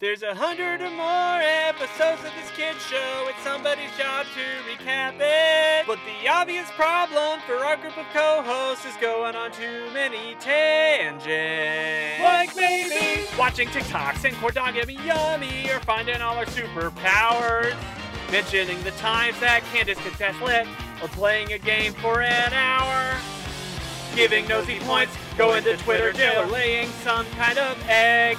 There's a hundred or more episodes of this kid's show. It's somebody's job to recap it. But the obvious problem for our group of co-hosts is going on too many tangents. Like maybe watching TikToks and corn yummy yummy, or finding all our superpowers. Mentioning the times that Candace could test lit, or playing a game for an hour. Giving nosy points, going to Twitter jail, or laying some kind of egg.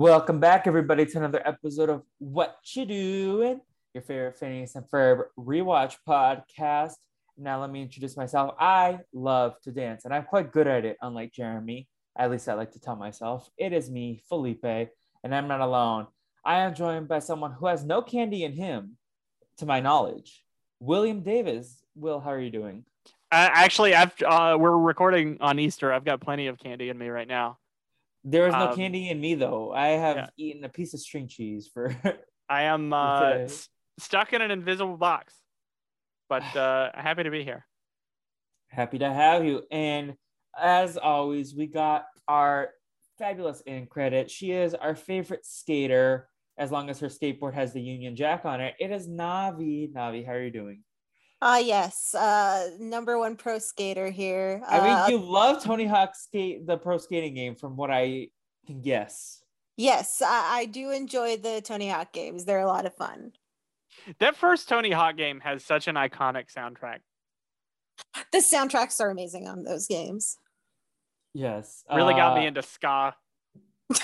Welcome back, everybody, to another episode of What You Doing, your favorite Phineas and Ferb rewatch podcast. Now, let me introduce myself. I love to dance, and I'm quite good at it, unlike Jeremy. At least I like to tell myself. It is me, Felipe, and I'm not alone. I am joined by someone who has no candy in him, to my knowledge. William Davis. Will, how are you doing? Uh, actually, uh, we're recording on Easter. I've got plenty of candy in me right now. There is no Um, candy in me, though. I have yeah. eaten a piece of string cheese for. I am uh, s- stuck in an invisible box, but uh, happy to be here. Happy to have you. And as always, we got our fabulous in credit. She is our favorite skater, as long as her skateboard has the Union Jack on it. It is Navi. Navi, how are you doing? Ah, yes. Uh, number one pro skater here. I Uh, mean, you love Tony Hawk skate, the pro skating game, from what I can guess. yes, I, I do enjoy the Tony Hawk games. They're a lot of fun. That first Tony Hawk game has such an iconic soundtrack. The soundtracks are amazing on those games. Yes, Really got me Uh, into ska.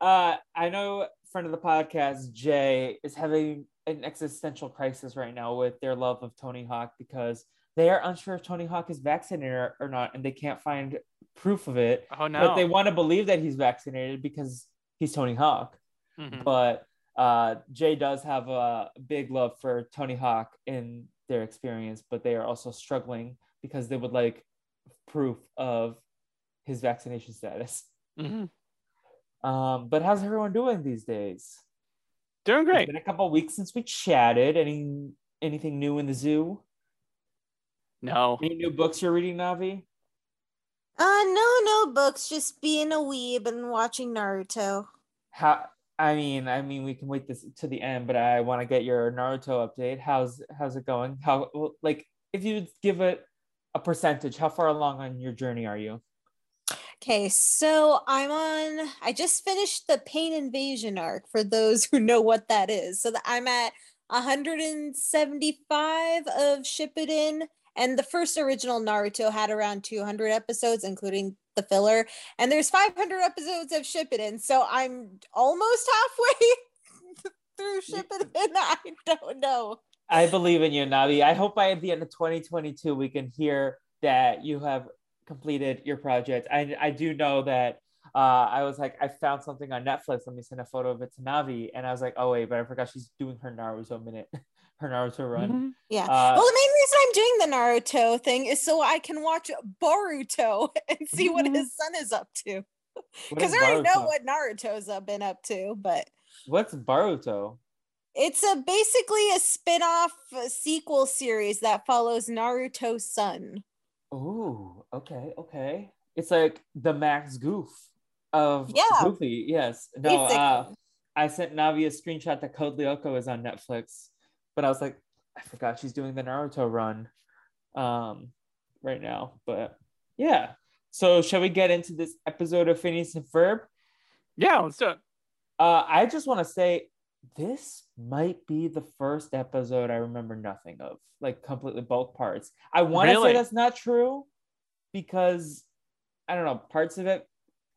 Uh, I know friend of the podcast, Jay, is having an existential crisis right now with their love of Tony Hawk because they are unsure if Tony Hawk is vaccinated or, or not, and they can't find proof of it. Oh no! But they want to believe that he's vaccinated because he's Tony Hawk. Mhm. But uh, Jay does have a big love for Tony Hawk in their experience, but they are also struggling because they would like proof of his vaccination status. Mhm. Um, but how's everyone doing these days? Doing great. It's been a couple weeks since we chatted. Any anything new in the zoo? No, Any new books you're reading, Navi? Uh, no, no books. Just being a weeb and watching Naruto. How? I mean, I mean, we can wait this to the end, but I want to get your Naruto update. How's how's it going? How like if you give it a percentage, how far along on your journey are you? Okay, so I'm on. I just finished the Pain Invasion arc. For those who know what that is, so that I'm at 175 of Shippuden, and the first original Naruto had around 200 episodes, including the filler. And there's 500 episodes of Shippuden, so I'm almost halfway through Shippuden. I don't know. I believe in you, Navi. I hope by the end of 2022 we can hear that you have completed your project. I I do know that uh, I was like, I found something on Netflix. Let me send a photo of it to Navi, and I was like, oh wait, but I forgot she's doing her Naruto minute, her Naruto run. Mhm. Yeah. Uh, well, the main reason I'm doing the Naruto thing is so I can watch Boruto and see what Mhm. his son is up to. Because I already know what Naruto's been up to, but What's Boruto? it's a basically a spin-off uh, sequel series that follows Naruto's son. Ooh, okay, okay. It's like the Max Goof of Yeah. Goofy. Yes. No, uh, I sent Navi a screenshot that Code Lyoko is on Netflix, but I was like, I forgot she's doing the Naruto run um right now. But yeah. So shall we get into this episode of Phineas and Ferb? Yeah, let's do it. Uh I just want to say this might be the first episode I remember nothing of, like completely both parts. I want to Really? say that's not true because I don't know, parts of it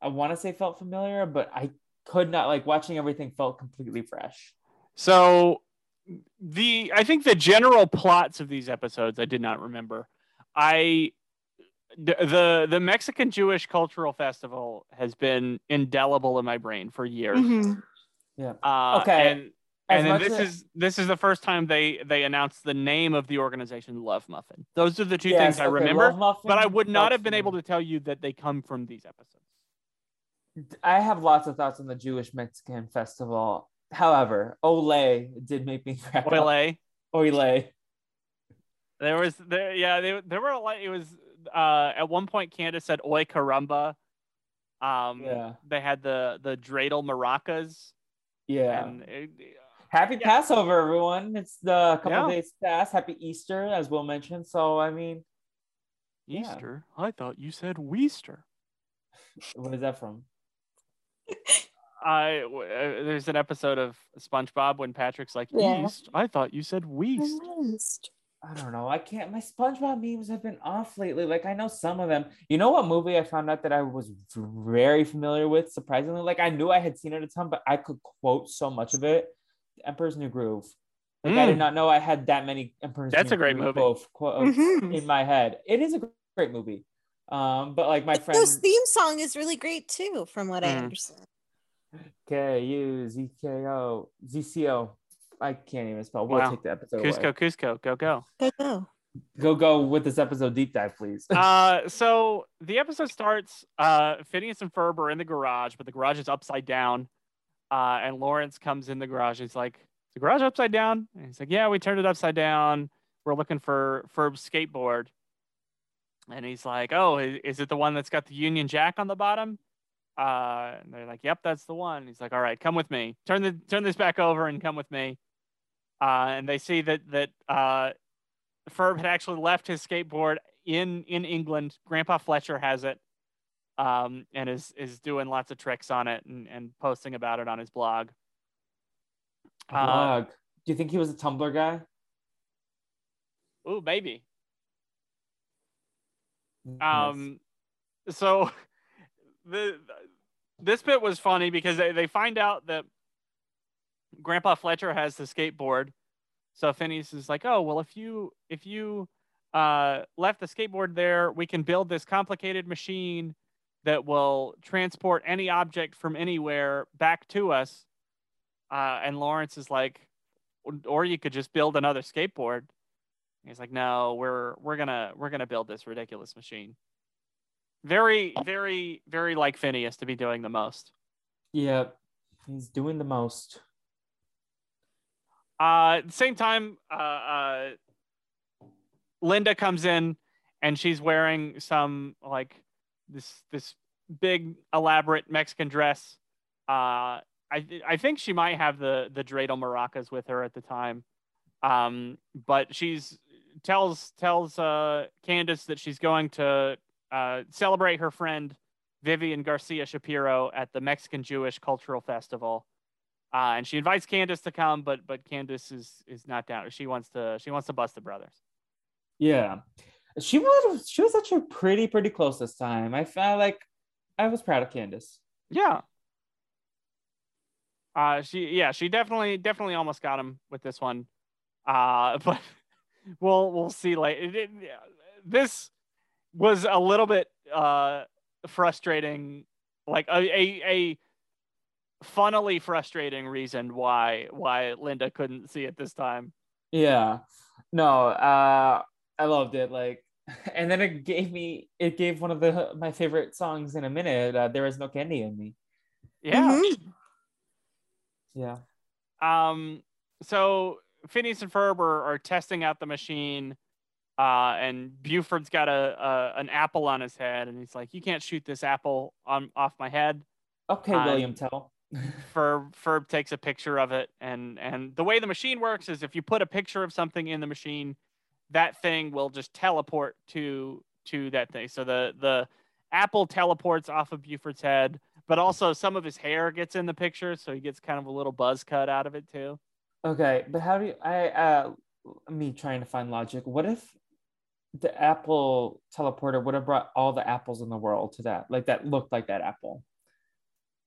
I want to say felt familiar, but I could not like watching everything felt completely fresh. So the I think the general plots of these episodes I did not remember. I the the, the Mexican Jewish Cultural Festival has been indelible in my brain for years. Mhm. Yeah. Uh, Okay. And As and then this as- is this is the first time they they announced the name of the organization, Love Muffin. Those are the two Yes, things I okay, remember. Muffin But I would not have been able to tell you that they come from these episodes. I have lots of thoughts on the Jewish Mexican festival. However, Olay did make me crack up. Oile. Olay. There was there yeah they, there were a lot. It was uh at one point Candace said "Oi caramba." Um, Yeah. they had the the dreidel maracas. Yeah. And it, Happy yeah. Passover, everyone. It's the couple Yeah. days past. Happy Easter, as Will mentioned. So, I mean, Yeah. Easter. I thought you said Weester. what is that from? I w- uh, there's an episode of SpongeBob when Patrick's like Yeah. East. I thought you said Weast. I don't know. I can't. My SpongeBob memes have been off lately. Like I know some of them. You know what movie I found out that I was very familiar with? Surprisingly, like I knew I had seen it a ton, but I could quote so much of it. Emperor's New Groove. Like I did Mm. not know I had that many Emperor's That's New a great Groove movie. quote- quotes Mhm. in my head. It is a great movie. Um, but like my But friend Those theme song is really great too, from what I Mm. understand. K U Z K O Z C O. I can't even spell. We'll Wow. take the episode. Kuzco, away. Kuzco, go go. Go go. Go go with this episode deep dive, please. uh, so the episode starts. Uh, Phineas and Ferb are in the garage, but the garage is upside down. Uh, and Lawrence comes in the garage. He's like, "Is the garage upside down?" And he's like, "Yeah, we turned it upside down. We're looking for Ferb's skateboard." And he's like, "Oh, is it the one that's got the Union Jack on the bottom?" Uh, and they're like, "Yep, that's the one." He's like, "All right, come with me. Turn the turn this back over and come with me." Uh, and they see that that uh, Ferb had actually left his skateboard in in England. Grandpa Fletcher has it, um, and is is doing lots of tricks on it and, and posting about it on his blog. Uh, Blog. Do you think he was a Tumblr guy? ooh, maybe. Yes. Um, so the this bit was funny because they, they find out that Grandpa Fletcher has the skateboard. So Phineas is like, oh well, if you if you uh, left the skateboard there, we can build this complicated machine that will transport any object from anywhere back to us. Uh, and Lawrence is like, or you could just build another skateboard. He's like, no, we're we're gonna we're gonna build this ridiculous machine. Very, very, very like Phineas to be doing the most. yeah, he's doing the most. Uh, at the same time, uh, uh, Linda comes in and she's wearing some like this this big elaborate Mexican dress. Uh, I I think she might have the the dreidel maracas with her at the time. Um, but she's tells tells uh Candace that she's going to uh celebrate her friend Vivian Garcia Shapiro at the Mexican Jewish Cultural Festival. Uh, and she invites Candace to come, but but Candace is is not down. She wants to she wants to bust the brothers. Yeah, she was she was actually pretty pretty close this time. I felt like I was proud of Candace. Yeah. Uh, she yeah she definitely definitely almost got him with this one. Uh, but we'll we'll see later. It- it- this was a little bit uh frustrating, like a a, a funnily frustrating reason why why Linda couldn't see it this time. Yeah, no, uh, I loved it. Like, and then it gave me it gave one of the my favorite songs in a minute. Uh, there is no candy in me. Yeah. Mhm. Yeah, Um, so Phineas and Ferb are, are testing out the machine, uh, and Buford's got a, a an apple on his head, and he's like, "You can't shoot this apple on off my head." okay, Um, William Tell. Ferb Ferb takes a picture of it, and and the way the machine works is if you put a picture of something in the machine, that thing will just teleport to to that thing. So the the apple teleports off of Buford's head, but also some of his hair gets in the picture, so he gets kind of a little buzz cut out of it too. Okay, but how do you, I, uh, me trying to find logic. What if the Apple teleporter would have brought all the apples in the world to that, like that looked like that apple?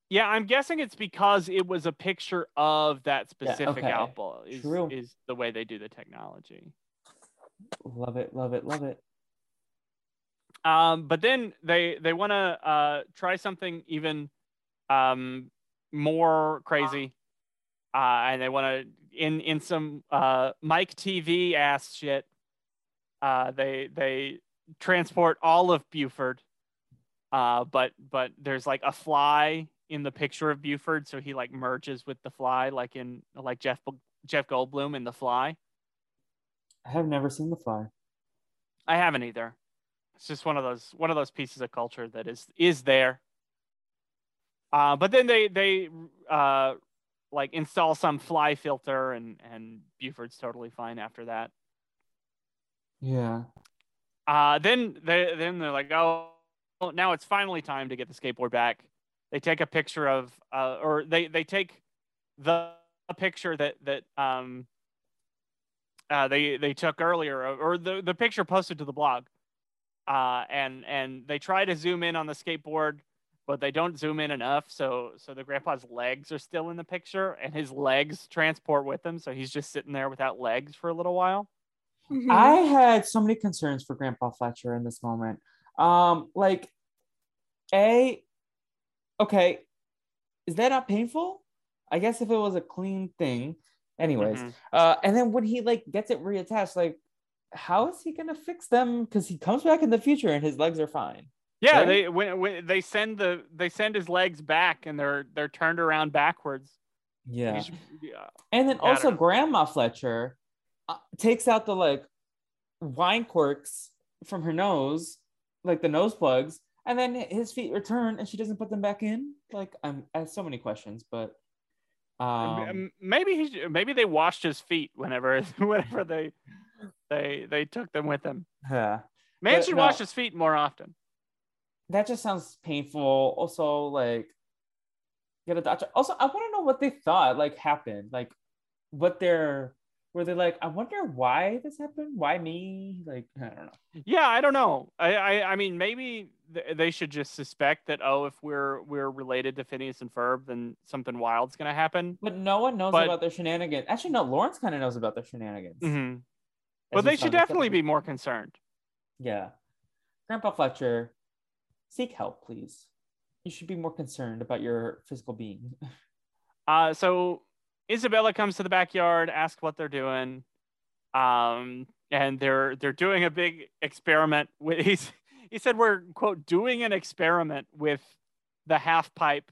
Yeah, I'm guessing it's because it was a picture of that Yeah, specific okay. apple. Is True. is the way they do the technology. Love it, love it, love it. Um, but then they they want to uh, try something even um, more crazy. uh, and they want to in in some uh, Mike Teavee ass shit. Uh, they they transport all of Buford, uh, but but there's like a fly in the picture of Buford, so he like merges with the fly, like in like Jeff Jeff Goldblum in The Fly. I have never seen The Fly. I haven't either. It's just one of those one of those pieces of culture that is is there. Uh, but then they they uh, like install some fly filter and and Buford's totally fine after that. Yeah. Uh, then they then they're like, oh, now it's finally time to get the skateboard back. They take a picture of, uh, or they they take the picture that that um uh, they they took earlier, or the the picture posted to the blog, uh, and and they try to zoom in on the skateboard, but they don't zoom in enough. So so the grandpa's legs are still in the picture, and his legs transport with him. So he's just sitting there without legs for a little while. Mhm. I had so many concerns for Grandpa Fletcher in this moment. Um, like, a, okay, is that not painful? I guess if it was a clean thing, anyways. Mhm. Uh, and then when he like gets it reattached, like, how is he gonna fix them? Because he comes back in the future and his legs are fine. Yeah, Right? they when, when they send the they send his legs back, and they're they're turned around backwards. Yeah. Yeah. And then also. Grandma Fletcher uh, takes out the like wine corks from her nose, like the nose plugs, and then his feet return and she doesn't put them back in. Like I'm I have so many questions, but um, maybe he maybe they washed his feet whenever whenever they they they took them with them. yeah. Man But should no. wash his feet more often. That just sounds painful. Also, like get a doctor. Also, I want to know what they thought like happened. Like what their were they like, I wonder why this happened? Why me? Like, I don't know. Yeah, I don't know. I I, I mean maybe th- they should just suspect that oh if we're we're related to Phineas and Ferb then something wild's gonna happen. But no one knows But- about their shenanigans. Actually, no, Lawrence kind of knows about their shenanigans. hmm Well, we they should definitely be more concerned. Yeah. Grandpa Fletcher, seek help, please. You should be more concerned about your physical being. Uh, so Isabella comes to the backyard, asks what they're doing, um, and they're they're doing a big experiment. With he's he said we're quote doing an experiment with the half pipe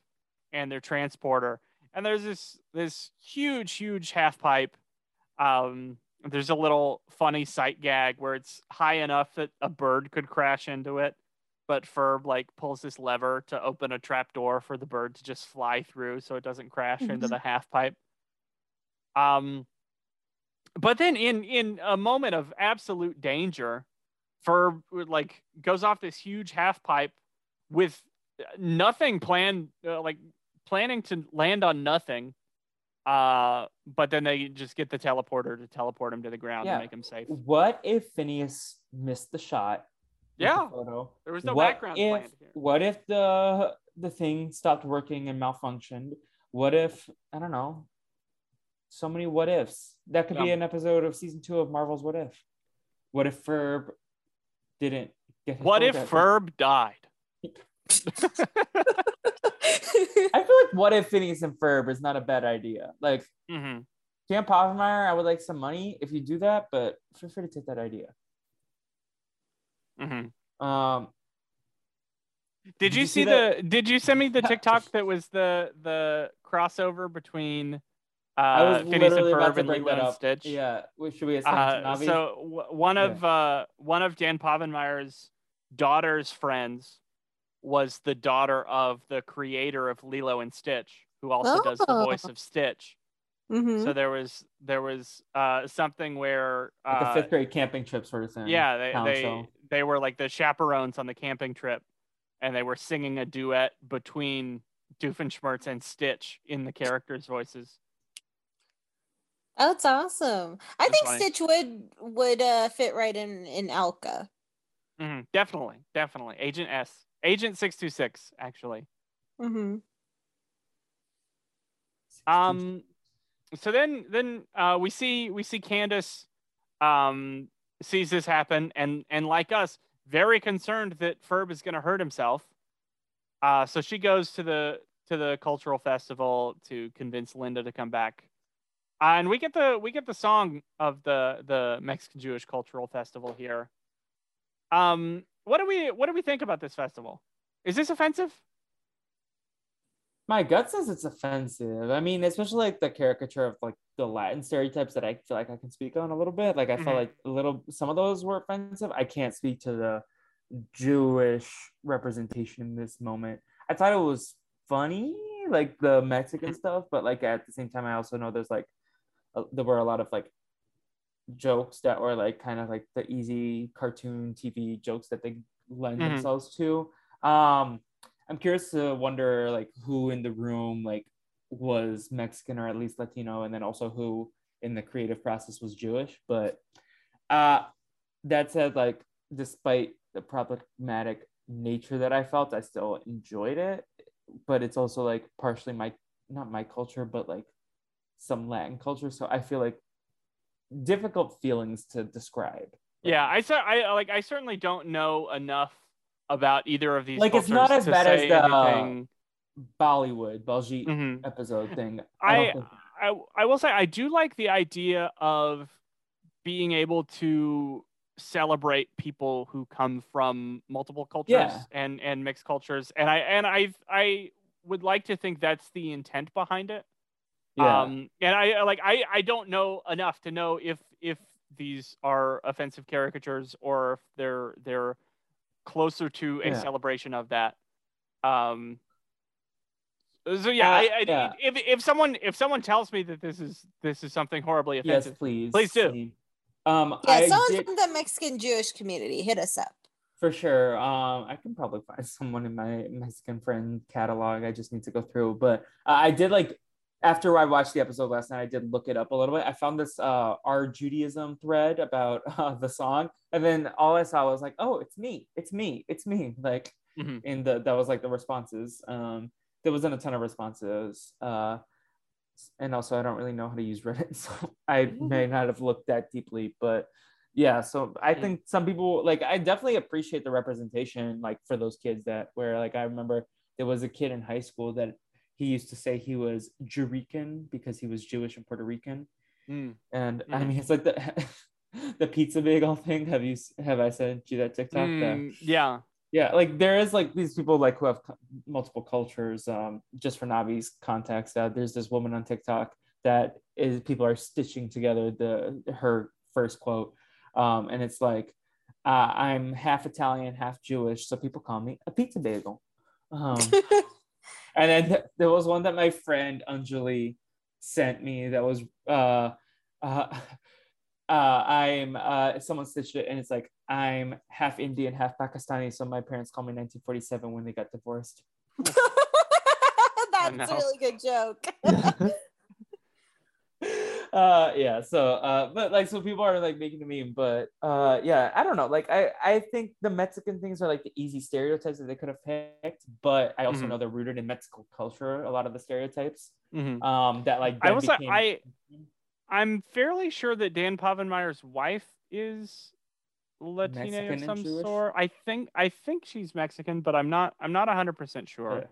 and their transporter, and there's this this huge huge half pipe. Um, there's a little funny sight gag where it's high enough that a bird could crash into it but Ferb like pulls this lever to open a trap door for the bird to just fly through so it doesn't crash into Mhm. the half pipe. Um but then in in a moment of absolute danger, Ferb like goes off this huge half pipe with nothing planned uh, like planning to land on nothing. Uh but then they just get the teleporter to teleport him to the ground Yeah. and make him safe. What if Phineas missed the shot? the Yeah. photo? There was no what background if, planned here. What if the the thing stopped working and malfunctioned? What if I don't know? So many what ifs. That could be an episode of season two of Marvel's What If. What if Ferb didn't get his What if photograph? Ferb died? I feel like what if Phineas and Ferb is not a bad idea. Like hmm Dan Povenmire, I would like some money if you do that, but feel free to take that idea. hmm Um, Did you, see, the? Did you send me the TikTok that was the the crossover between uh, I was Phineas and literally about Ferb to and Lilo and. Stitch? Yeah, Wait, should we assign Uh, so w- one of uh, one of Dan Povenmire's daughter's friends was the daughter of the creator of Lilo and Stitch, who also does the voice Oh. of Stitch. Mhm. So there was there was uh, something where like a uh, fifth grade camping trip sort of thing. yeah they they, show. they were like the chaperones on the camping trip and they were singing a duet between doofenshmirtz and stitch in the characters voices Oh, that's awesome. I think funny. Stitch would would uh, fit right in in Alka. hmm definitely definitely agent s agent 626 actually Mm-hmm. um so then then uh we see we see candace um sees this happen and and like us very concerned that ferb is going to hurt himself uh so she goes to the to the cultural festival to convince Linda to come back. Uh, and we get the we get the song of the the Mexican Jewish cultural festival here. Um, what do we what do we think about this festival? Is this offensive? My gut says it's offensive. I mean, especially like the caricature of like the Latin stereotypes that I feel like I can speak on a little bit. Like I Mhm. felt like a little some of those were offensive. I can't speak to the Jewish representation in this moment. I thought it was funny, like the Mexican stuff, but like at the same time, I also know there's like there were a lot of like jokes that were like kind of like the easy cartoon TV jokes that they lend Mhm. themselves to. Um, I'm curious to wonder like who in the room like was Mexican or at least Latino, and then also who in the creative process was Jewish. But uh, that said, like despite the problematic nature that I felt, I still enjoyed it. But it's also like partially my not my culture, but like some Latin culture. So I feel like difficult feelings to describe. Yeah, I I like I certainly don't know enough about either of these. Like, it's not as bad as the- anything. Bollywood, Baljeet Mhm. episode thing. I don't think- I I will say I do like the idea of being able to celebrate people who come from multiple cultures Yeah. and and mixed cultures and I and I I would like to think that's the intent behind it. Yeah. Um and I like I I don't know enough to know if if these are offensive caricatures or if they're they're closer to a Yeah. celebration of that. Um so yeah, Uh, I, I, yeah. if if someone if someone tells me that this is this is something horribly yes, offensive, please. Please do. Um, Yeah, I someone did, from the Mexican Jewish community, hit us up. for sure. Um, I can probably find someone in my Mexican friend catalog. I just need to go through. But uh, I did like after I watched the episode last night. I did look it up a little bit. I found this uh our Judaism thread about uh, the song, and then all I saw was like, oh, it's me, it's me, it's me. Like Mhm. in the that was like the responses. Um, there wasn't a ton of responses. Uh, and also I don't really know how to use Reddit, so I may not have looked that deeply, but yeah. So I Mhm. think some people like I definitely appreciate the representation, like for those kids that where like I remember there was a kid in high school that he used to say he was Jurican because he was Jewish and Puerto Rican, Mm. and I Mhm. mean it's like the the pizza bagel thing. Have you have I sent you that TikTok? Mm, yeah. yeah like there is like these people like who have multiple cultures um just for navi's context uh, there's this woman on tiktok that is people are stitching together the her first quote um and it's like uh, i'm half italian half jewish so people call me a pizza bagel um and then th- there was one that my friend Anjali sent me that was uh uh uh I'm uh someone stitched it and it's like I'm half Indian, half Pakistani, so my parents call me 1947 when they got divorced. That's no. a really good joke. uh yeah so uh but like so people are like making the meme but uh yeah i don't know like i i think the mexican things are like the easy stereotypes that they could have picked but i also Mhm. know they're rooted in mexican culture a lot of the stereotypes Mhm. um that like I say became- I I'm fairly sure that Dan Povenmire's wife is Latina Mexican of some sort. I think I think she's Mexican, but I'm not I'm not 100% sure. Yeah.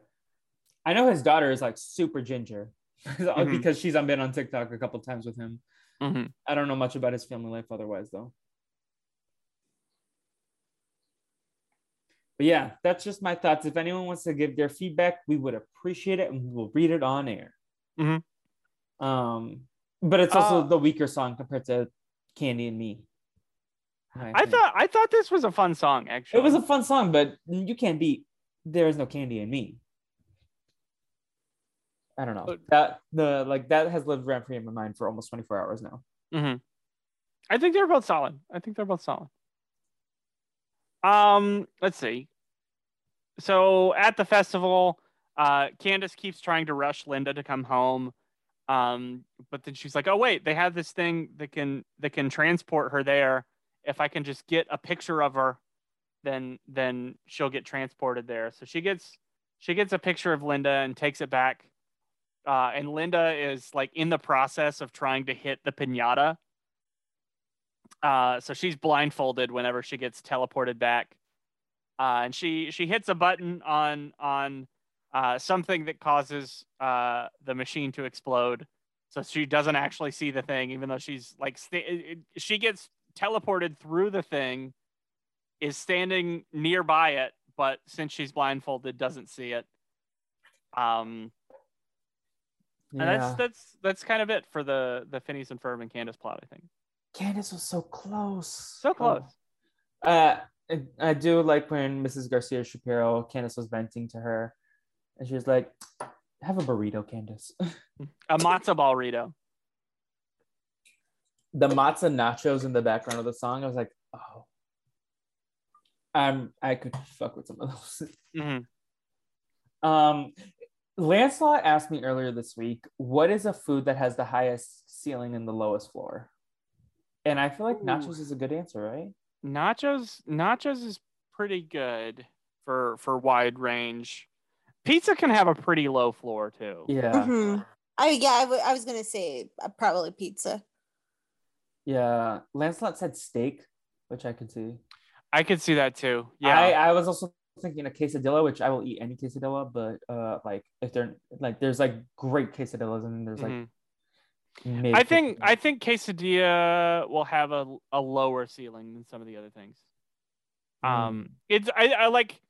I know his daughter is like super ginger Mhm. because she's been on TikTok a couple times with him. Mhm. I don't know much about his family life otherwise though. But yeah, that's just my thoughts. If anyone wants to give their feedback, we would appreciate it and we will read it on air. Mhm. Um, but it's also Uh, the weaker song compared to Candy and Me. I thought I thought this was a fun song actually. it was a fun song, but you can't beat There Is No Candy in Me. I don't know. But- that the like that has lived rent free in my mind for almost 24 hours now. Mhm. I think they're both solid. I think they're both solid. Um, let's see. So at the festival, uh, Candace keeps trying to rush Linda to come home. Um, but then she's like, "Oh wait, they have this thing that can that can transport her there. If I can just get a picture of her, then then she'll get transported there." So she gets she gets a picture of Linda and takes it back. Uh, and Linda is like in the process of trying to hit the pinata. Uh, so she's blindfolded whenever she gets teleported back. Uh, and she she hits a button on on uh, something that causes uh, the machine to explode. So she doesn't actually see the thing, even though she's like, sta- she gets teleported through the thing, is standing nearby it, but since she's blindfolded, doesn't see it. Um, and that's that's that's kind of it for the the Phineas and Ferb and Candace plot, I think. Candace was so close. So close. Oh. Uh, I, I do like when Mrs. Garcia Shapiro, Candace was venting to her, and she was like, "Have a burrito, Candace." a matzo burrito. The matzo nachos in the background of the song, I was like, "Oh, I'm I could fuck with some of those." Mm-hmm. Um, Lancelot asked me earlier this week, "What is a food that has the highest ceiling and the lowest floor?" And I feel like Ooh. nachos is a good answer, right? Nachos nachos is pretty good for for wide range. Pizza can have a pretty low floor too. Yeah, Mhm. I yeah, I, w- I was gonna say uh, probably pizza. yeah. Lancelot said steak, which I could see. I could see that too. Yeah. I, I was also thinking a quesadilla, which I will eat any quesadilla, but uh, like if they're like there's like great quesadillas and there's like Mhm. I think I think quesadilla will have a a lower ceiling than some of the other things. Mm. Um, it's I, I like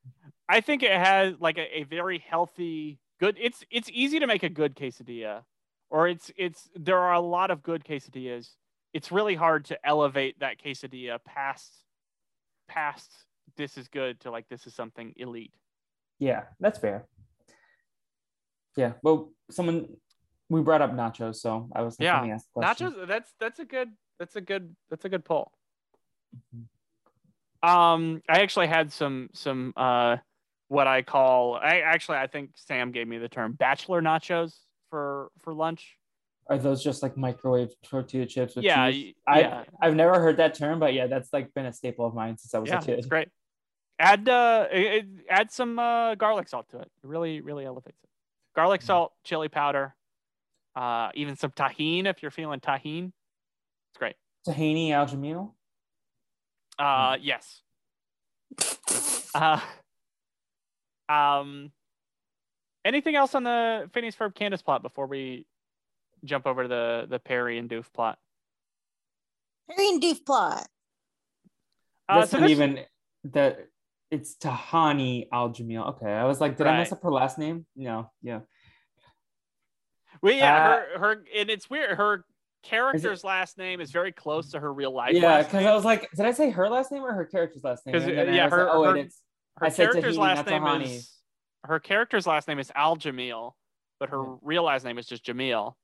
I think it has like a, a very healthy good. It's it's easy to make a good quesadilla, or it's it's there are a lot of good quesadillas. It's really hard to elevate that quesadilla past past this is good to like this is something elite. yeah, that's fair. Yeah, well, someone we brought up nachos, so I was Yeah, ask. Nachos. That's that's a good that's a good that's a good pull. Mhm. Um, I actually had some some uh, what I call I actually I think Sam gave me the term bachelor nachos for for lunch. Are those just like microwave tortilla chips with Yeah, cheese? I yeah. I've never heard that term, but yeah, that's like been a staple of mine since I was Yeah, a kid. it's great. Add uh, it, it- add some uh, garlic salt to it. It really really elevates it. Garlic Mm. salt, chili powder, uh, even some Tajín if you're feeling Tajín. It's great. Tahini al jamil. Uh, yes. Uh, um, anything else on the Phineas Ferb Candace plot before we jump over to the the Perry and Doof plot? Perry and Doof plot. Uh, That's so not this- even that. It's Tahani al jamil. Okay, I was like, did I mess up her last name? No, yeah. well, yeah, uh, her her and it's weird. Her character's last name is very close to her real life. Yeah, because. I was like, did I say her last name or her character's last name? 'Cause, And then I yeah, was like, her- oh, her- wait, it's her I said character's Tahini, last name Tahani. is her character's last name is Al Jamil, but her Yeah. real last name is just Jamil.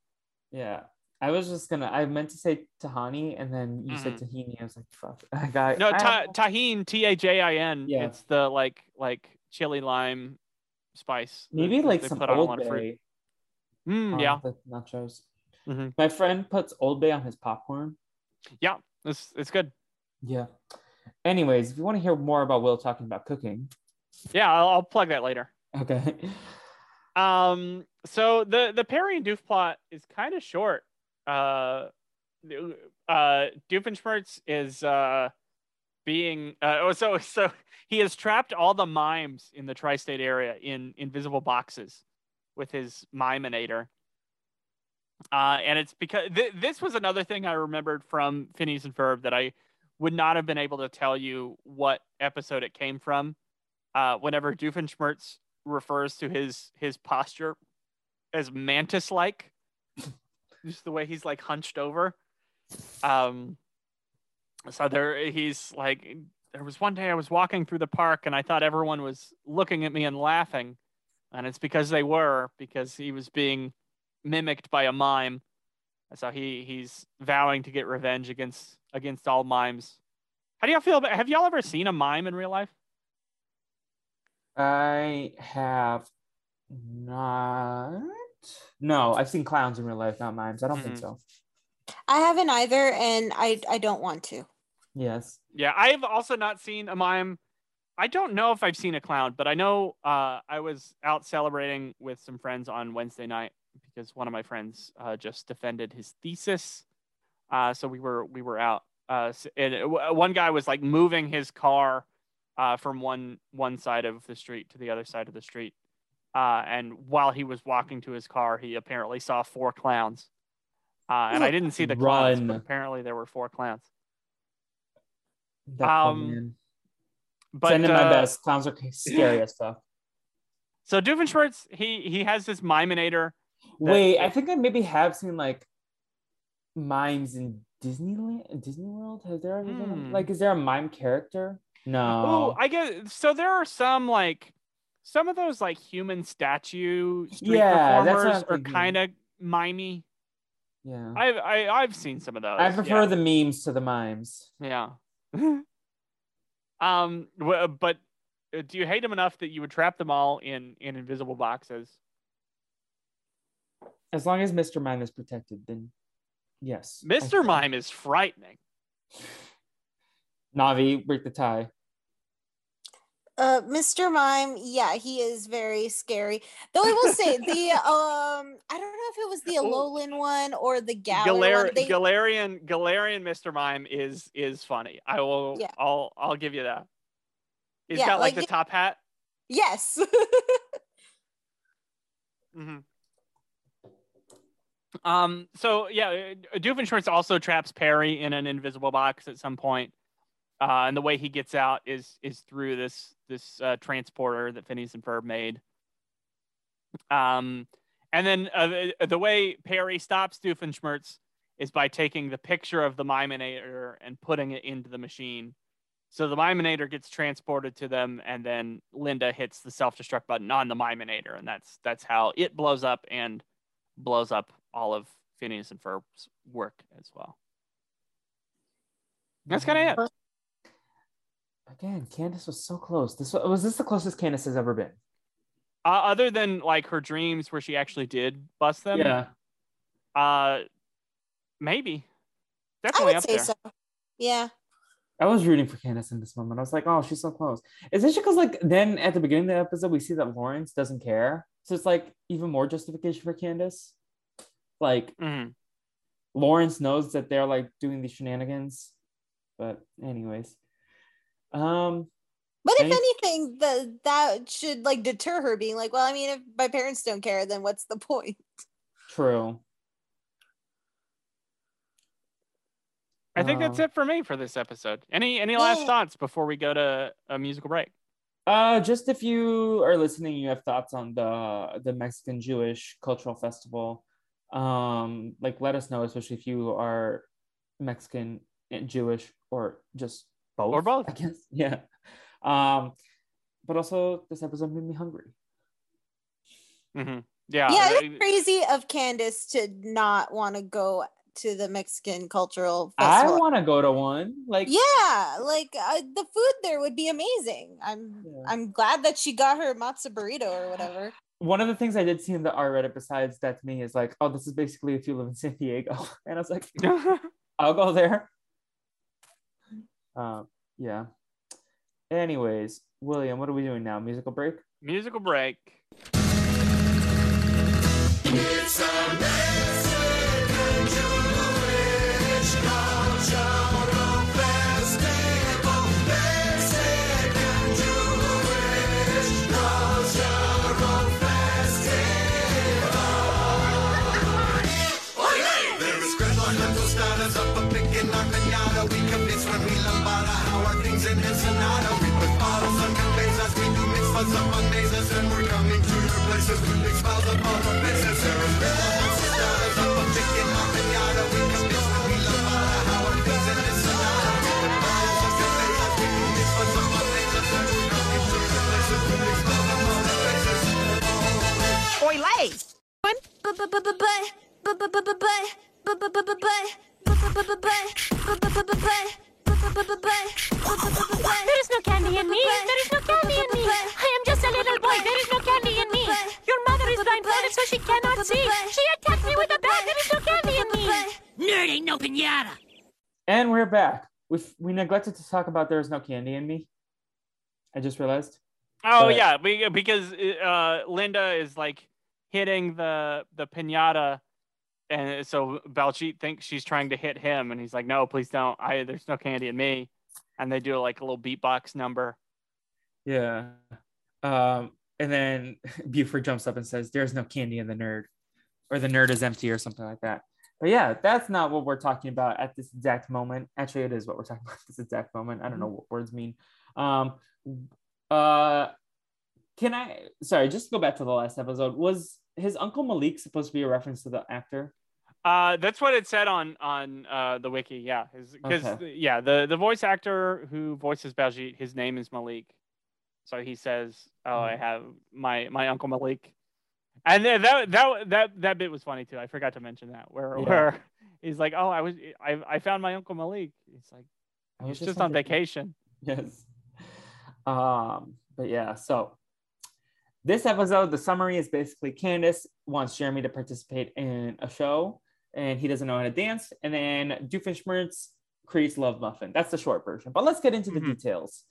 yeah. I was just gonna. I meant to say Tahani, and then you said Tahini. I was like, fuck. I got No, ta- Tajín, T A J I N. Yeah. It's the like like chili lime spice. maybe that like they some put on a Old. Bay. Mm, yeah, the nachos. Mhm. My friend puts Old Bay on his popcorn. yeah, it's it's good. Yeah. Anyways, if you want to hear more about Will talking about cooking, Yeah, I'll, I'll plug that later. okay. Um, so the the Perry and Doof plot is kind of short. Uh, uh, Doofenshmirtz is uh being uh oh so so he has trapped all the mimes in the tri-state area in invisible boxes with his mimeinator. Uh, and it's because th- this was another thing I remembered from Phineas and Ferb that I would not have been able to tell you what episode it came from. Uh, whenever Doofenshmirtz refers to his his posture as mantis like just the way he's like hunched over. Um so there he's like there was one day i was walking through the park and i thought everyone was looking at me and laughing. And it's because they were because he was being mimicked by a mime. So he he's vowing to get revenge against against all mimes. How do y'all feel about have y'all ever seen a mime in real life? I have not. No, I've seen clowns in real life, not mimes. I don't think Mhm. so. I haven't either, and I I don't want to. Yes. Yeah, I've also not seen a mime. I don't know if I've seen a clown, but I know uh, I was out celebrating with some friends on Wednesday night because one of my friends uh, just defended his thesis. Uh, so we were we were out, uh, and w- one guy was like moving his car uh, from one one side of the street to the other side of the street, Uh, and while he was walking to his car, he apparently saw four clowns. Uh, and I didn't see the clowns, but apparently there were four clowns. That Um. But Send in my uh, best. Clowns are scary as fuck. So Doofenshmirtz, he he has this miminator. Wait, I think I maybe have seen like mimes in Disneyland, Disney World. Has there ever been Hmm. like? Is there a mime character? No. Oh, I guess so. There are some like some of those like human statue street Yeah, performers are kind of mimey. yeah. I've I, I've seen some of those. I prefer yeah. the memes to the mimes. Yeah. um, w- but uh, do you hate them enough that you would trap them all in in invisible boxes? As long as Mr. Mime is protected, then yes. Mr. Mime is frightening. Navi, break the tie. Uh, Mr. Mime, yeah, he is very scary. Though I will say the um, I don't know if it was the. Alolan one or the Galar Galar- one. They, Galarian Galarian Mr. Mime is is funny. I will Yeah. I'll I'll give you that. He's Yeah, got like, like the top hat. yes, hmm Um. So yeah, uh, Doofenshmirtz also traps Perry in an invisible box at some point, uh, and the way he gets out is is through this this uh, transporter that Phineas and Ferb made. Um, and then uh, the, the way Perry stops Doofenshmirtz is by taking the picture of the Miminator and putting it into the machine. So the Miminator gets transported to them, and then Linda hits the self-destruct button on the Miminator, and that's that's how it blows up and blows up all of Phineas and Ferb's work as well. That's kind of it. Again, Candace was so close. This was, was this the closest Candace has ever been? Uh, other than like her dreams where she actually did bust them, yeah. uh, maybe, I definitely would up say there. so. Yeah, I was rooting for Candace in this moment. I was like, oh, she's so close. Is it because like then at the beginning of the episode we see that Lawrence doesn't care, so it's like even more justification for Candace. Like Mhm. Lawrence knows that they're like doing these shenanigans, but anyways, um, but if anything, the that should like deter her being like, well, I mean, if my parents don't care, then what's the point? true. I think that's Uh, it for me for this episode. Any any last Yeah. thoughts before we go to a musical break? Uh, just if you are listening, you have thoughts on the the Mexican Jewish cultural festival. Um, like let us know, especially if you are Mexican and Jewish or just both. Or both. I guess. Yeah. Um, but also this episode made me hungry. hmm Yeah, yeah, it's crazy of Candace to not want to go to the Mexican cultural I festival. want to go to one. Like, yeah, like uh, the food there would be amazing. I'm Yeah. I'm glad that she got her matzo burrito or whatever. one of the things I did see in the R Reddit besides that to me is like, oh, this is basically if you live in San Diego, and I was like, I'll go there. Um, yeah. Anyways, William, what are we doing now? Musical break? musical break. To your places with big smiles up on our faces. There is scrambled mental status up a picking our pinata. We convince when we lambada how our things in Ensenada. We put bottles on conveyors, we do mitzvahs up on mazes, and we're coming to your places with big smiles up on our faces. Oi, lay! There is We we neglected to talk about there is no candy in me. I just realized. Oh But- yeah, be- because uh, Linda is like hitting the the pinata, and so Baljeet thinks she's trying to hit him, and he's like, "No, please don't. I there's no candy in me." And they do like a little beatbox number. Yeah. Um, and then Buford jumps up and says, "There's no candy in the nerd," or "The nerd is empty," or something like that. But yeah, that's not what we're talking about at this exact moment. Actually, it is what we're talking about at this exact moment. I don't know what words mean. Um, uh, can I? Sorry, just to go back to the last episode. Was his uncle Malik supposed to be a reference to the actor? Uh, that's what it said on on uh, the wiki. Yeah, because Okay. yeah, the the voice actor who voices Baljeet, his name is Maulik. So he says, "Oh, I Mhm. have my my uncle Malik," and that that that that bit was funny too. I forgot to mention that where Yeah. where he's like, "Oh, I was I I found my uncle Maulik." He's like, I "He's just on vacation." Yes. Um, but yeah, so this episode, the summary is basically Candace wants Jeremy to participate in a show and he doesn't know how to dance. And then Doofenshmirtz creates Love Muffin. That's the short version. But let's get into the Mhm. details.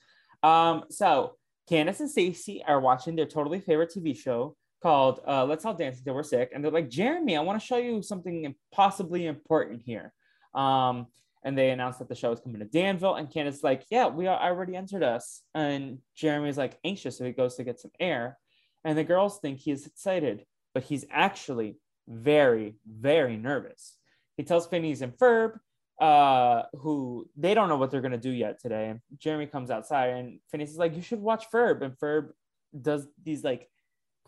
Um, so Candace and Stacy are watching their totally favorite TV show called uh, Let's All Dance Until We're Sick. And they're like, Jeremy, I want to show you something possibly important here. Um, and they announced that the show is coming to Danville. And Candace is like, yeah, we are already entered us. And Jeremy's like anxious, so he goes to get some air. And the girls think he's excited, but he's actually very, very nervous. He tells Phineas and Ferb, uh, who they don't know what they're gonna do yet today. And Jeremy comes outside, and Phineas is like, "You should watch Ferb." And Ferb does these like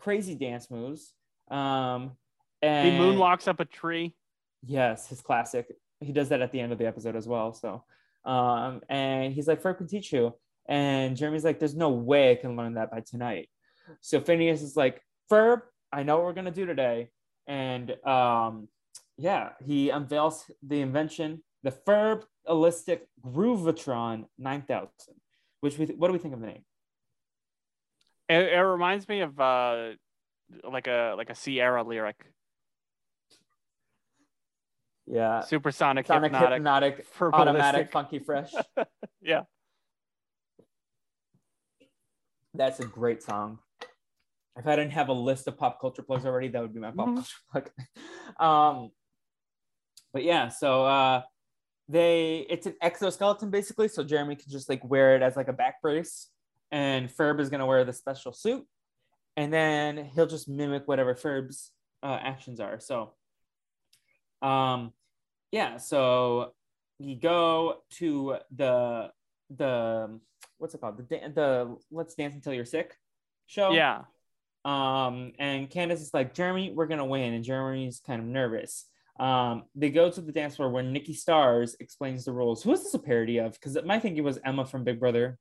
crazy dance moves. Um, He and moonwalks up a tree. Yes, his classic. He does that at the end of the episode as well. So, um, and he's like, Ferb can teach you. And Jeremy's like, there's no way I can learn that by tonight. So Phineas is like, Ferb, I know what we're gonna do today. And um, yeah, he unveils the invention, the Ferb Elastic Groovatron 9000. Which we what do we think of the name? It, it reminds me of uh, like a like a Sierra lyric, Yeah, supersonic Sonic hypnotic. hypnotic, automatic, funky, fresh. Yeah. That's a great song. If I didn't have a list of pop culture plugs already, that would be my pop Mhm. culture plug. um, but yeah, so uh, they it's an exoskeleton basically, so Jeremy can just like wear it as like a back brace, and Ferb is gonna wear the special suit, and then he'll just mimic whatever Ferb's uh, actions are. So, um, yeah, so you go to the the what's it called the the Let's Dance Until You're Sick show. Yeah. Um, and Candace is like, Jeremy, we're gonna win, and Jeremy's kind of nervous. Um, they go to the dance floor where Nikki Stars explains the rules. Who is this a parody of? Because my thinking was Emma from Big Brother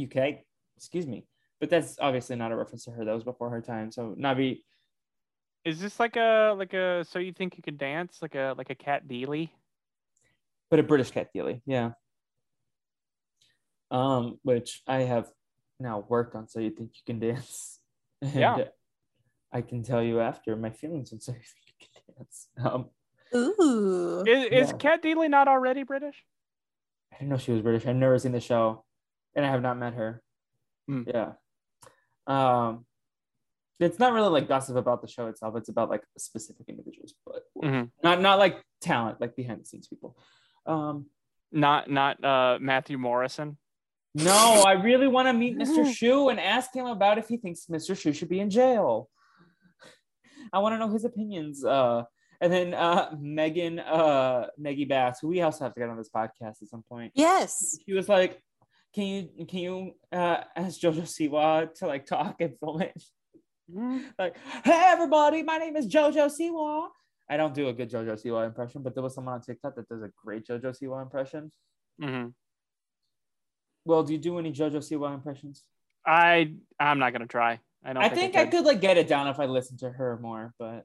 UK. Excuse me, but that's obviously not a reference to her. That was before her time. So Navi, Is this like a like a so you think you can dance like a like a Cat Deeley? but a British Cat Deeley, yeah. Um, which I have now worked on. So you think you can dance? And Yeah. I can tell you after my feelings on so you think you can dance. Um, Ooh. Is, is Yeah. Cat Deeley not already British? I didn't know she was British. I've never seen the show, and I have not met her. Hmm. Yeah. Um, it's not really like gossip about the show itself. It's about like specific individuals, but Mhm. not not like talent, like behind the scenes people. Um, Not not uh Matthew Morrison. no, I really want to meet Mr. Schue and ask him about if he thinks Mr. Schue should be in jail. I want to know his opinions. Uh, and then uh, Megan, uh, Maggie Bass, who we also have to get on this podcast at some point. Yes. she was like, "Can you can you uh, ask JoJo Siwa to like talk and film it?" like, "Hey everybody, my name is JoJo Siwa." I don't do a good JoJo Siwa impression, but there was someone on TikTok that does a great JoJo Siwa impression. hmm Well, do you do any JoJo Siwa impressions? I I'm not gonna try. I don't. I think, think I could like get it down if I listened to her more, but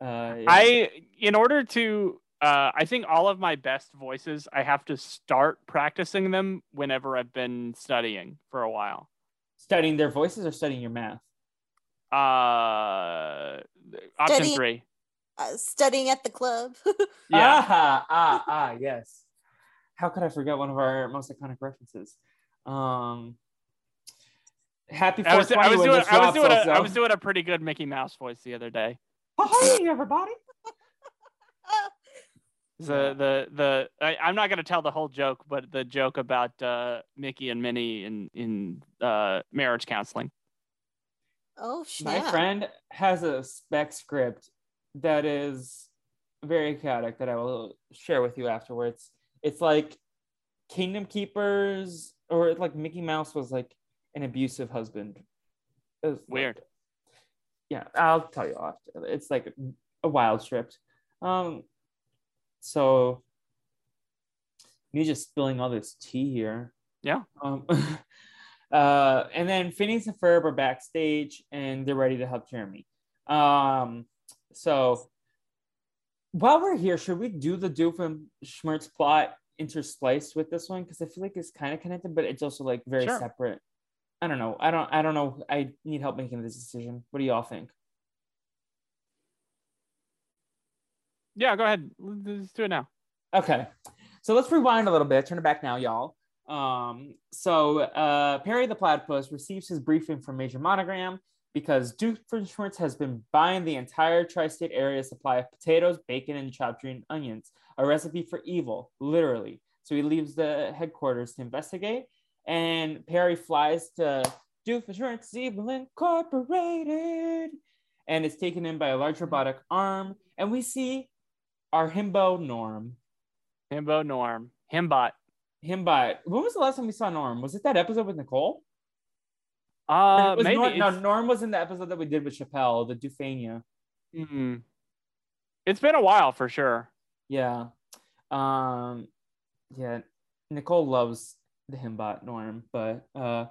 uh, yeah. I in order to uh, I think all of my best voices I have to start practicing them whenever I've been studying for a while. studying their voices or studying your math. Uh, option Studying- three. Uh, studying at the club. Yeah. Ah, ah, ah, yes. How could I forget one of our most iconic references? Um, happy I was, I was doing I was doing a, was doing a pretty good Mickey Mouse voice the other day. Hey, everybody. The the the I, I'm not gonna tell the whole joke, but the joke about uh, Mickey and Minnie in in uh, marriage counseling. Oh my snap! friend has a spec script that is very chaotic that I will share with you afterwards. It's like Kingdom Keepers, or like Mickey Mouse was like an abusive husband. It was like- Weird. yeah, I'll tell you after. It's like a wild script. Um, so me just spilling all this tea here. Yeah. Um, uh, and then Phineas and Ferb are backstage and they're ready to help Jeremy. Um, so while we're here, should we do the Doofenshmirtz plot interspliced with this one? Because I feel like it's kind of connected, but it's also like very Sure. separate. I don't know. I don't. I don't know. I need help making this decision. What do y'all think? Yeah, go ahead. Let's do it now. Okay. So let's rewind a little bit. Turn it back now, y'all. Um, so uh, Perry the Platypus receives his briefing from Major Monogram because Doofenshmirtz has been buying the entire tri-state area supply of potatoes, bacon, and chopped green onions, a recipe for evil, literally. So he leaves the headquarters to investigate, and Perry flies to Doofenshmirtz Evil Incorporated, and it's taken in by a large robotic arm, and we see our himbo Norm. Himbo Norm. Himbot. Himbot. When was the last time we saw Norm? Was it that episode with Nicole? Uh, It was maybe. Norm, no, Norm was in the episode that we did with Chappelle, the Dufania. Mhm. It's been a while for sure. Yeah. Um yeah, Nicole loves the Himbot Norm, but uh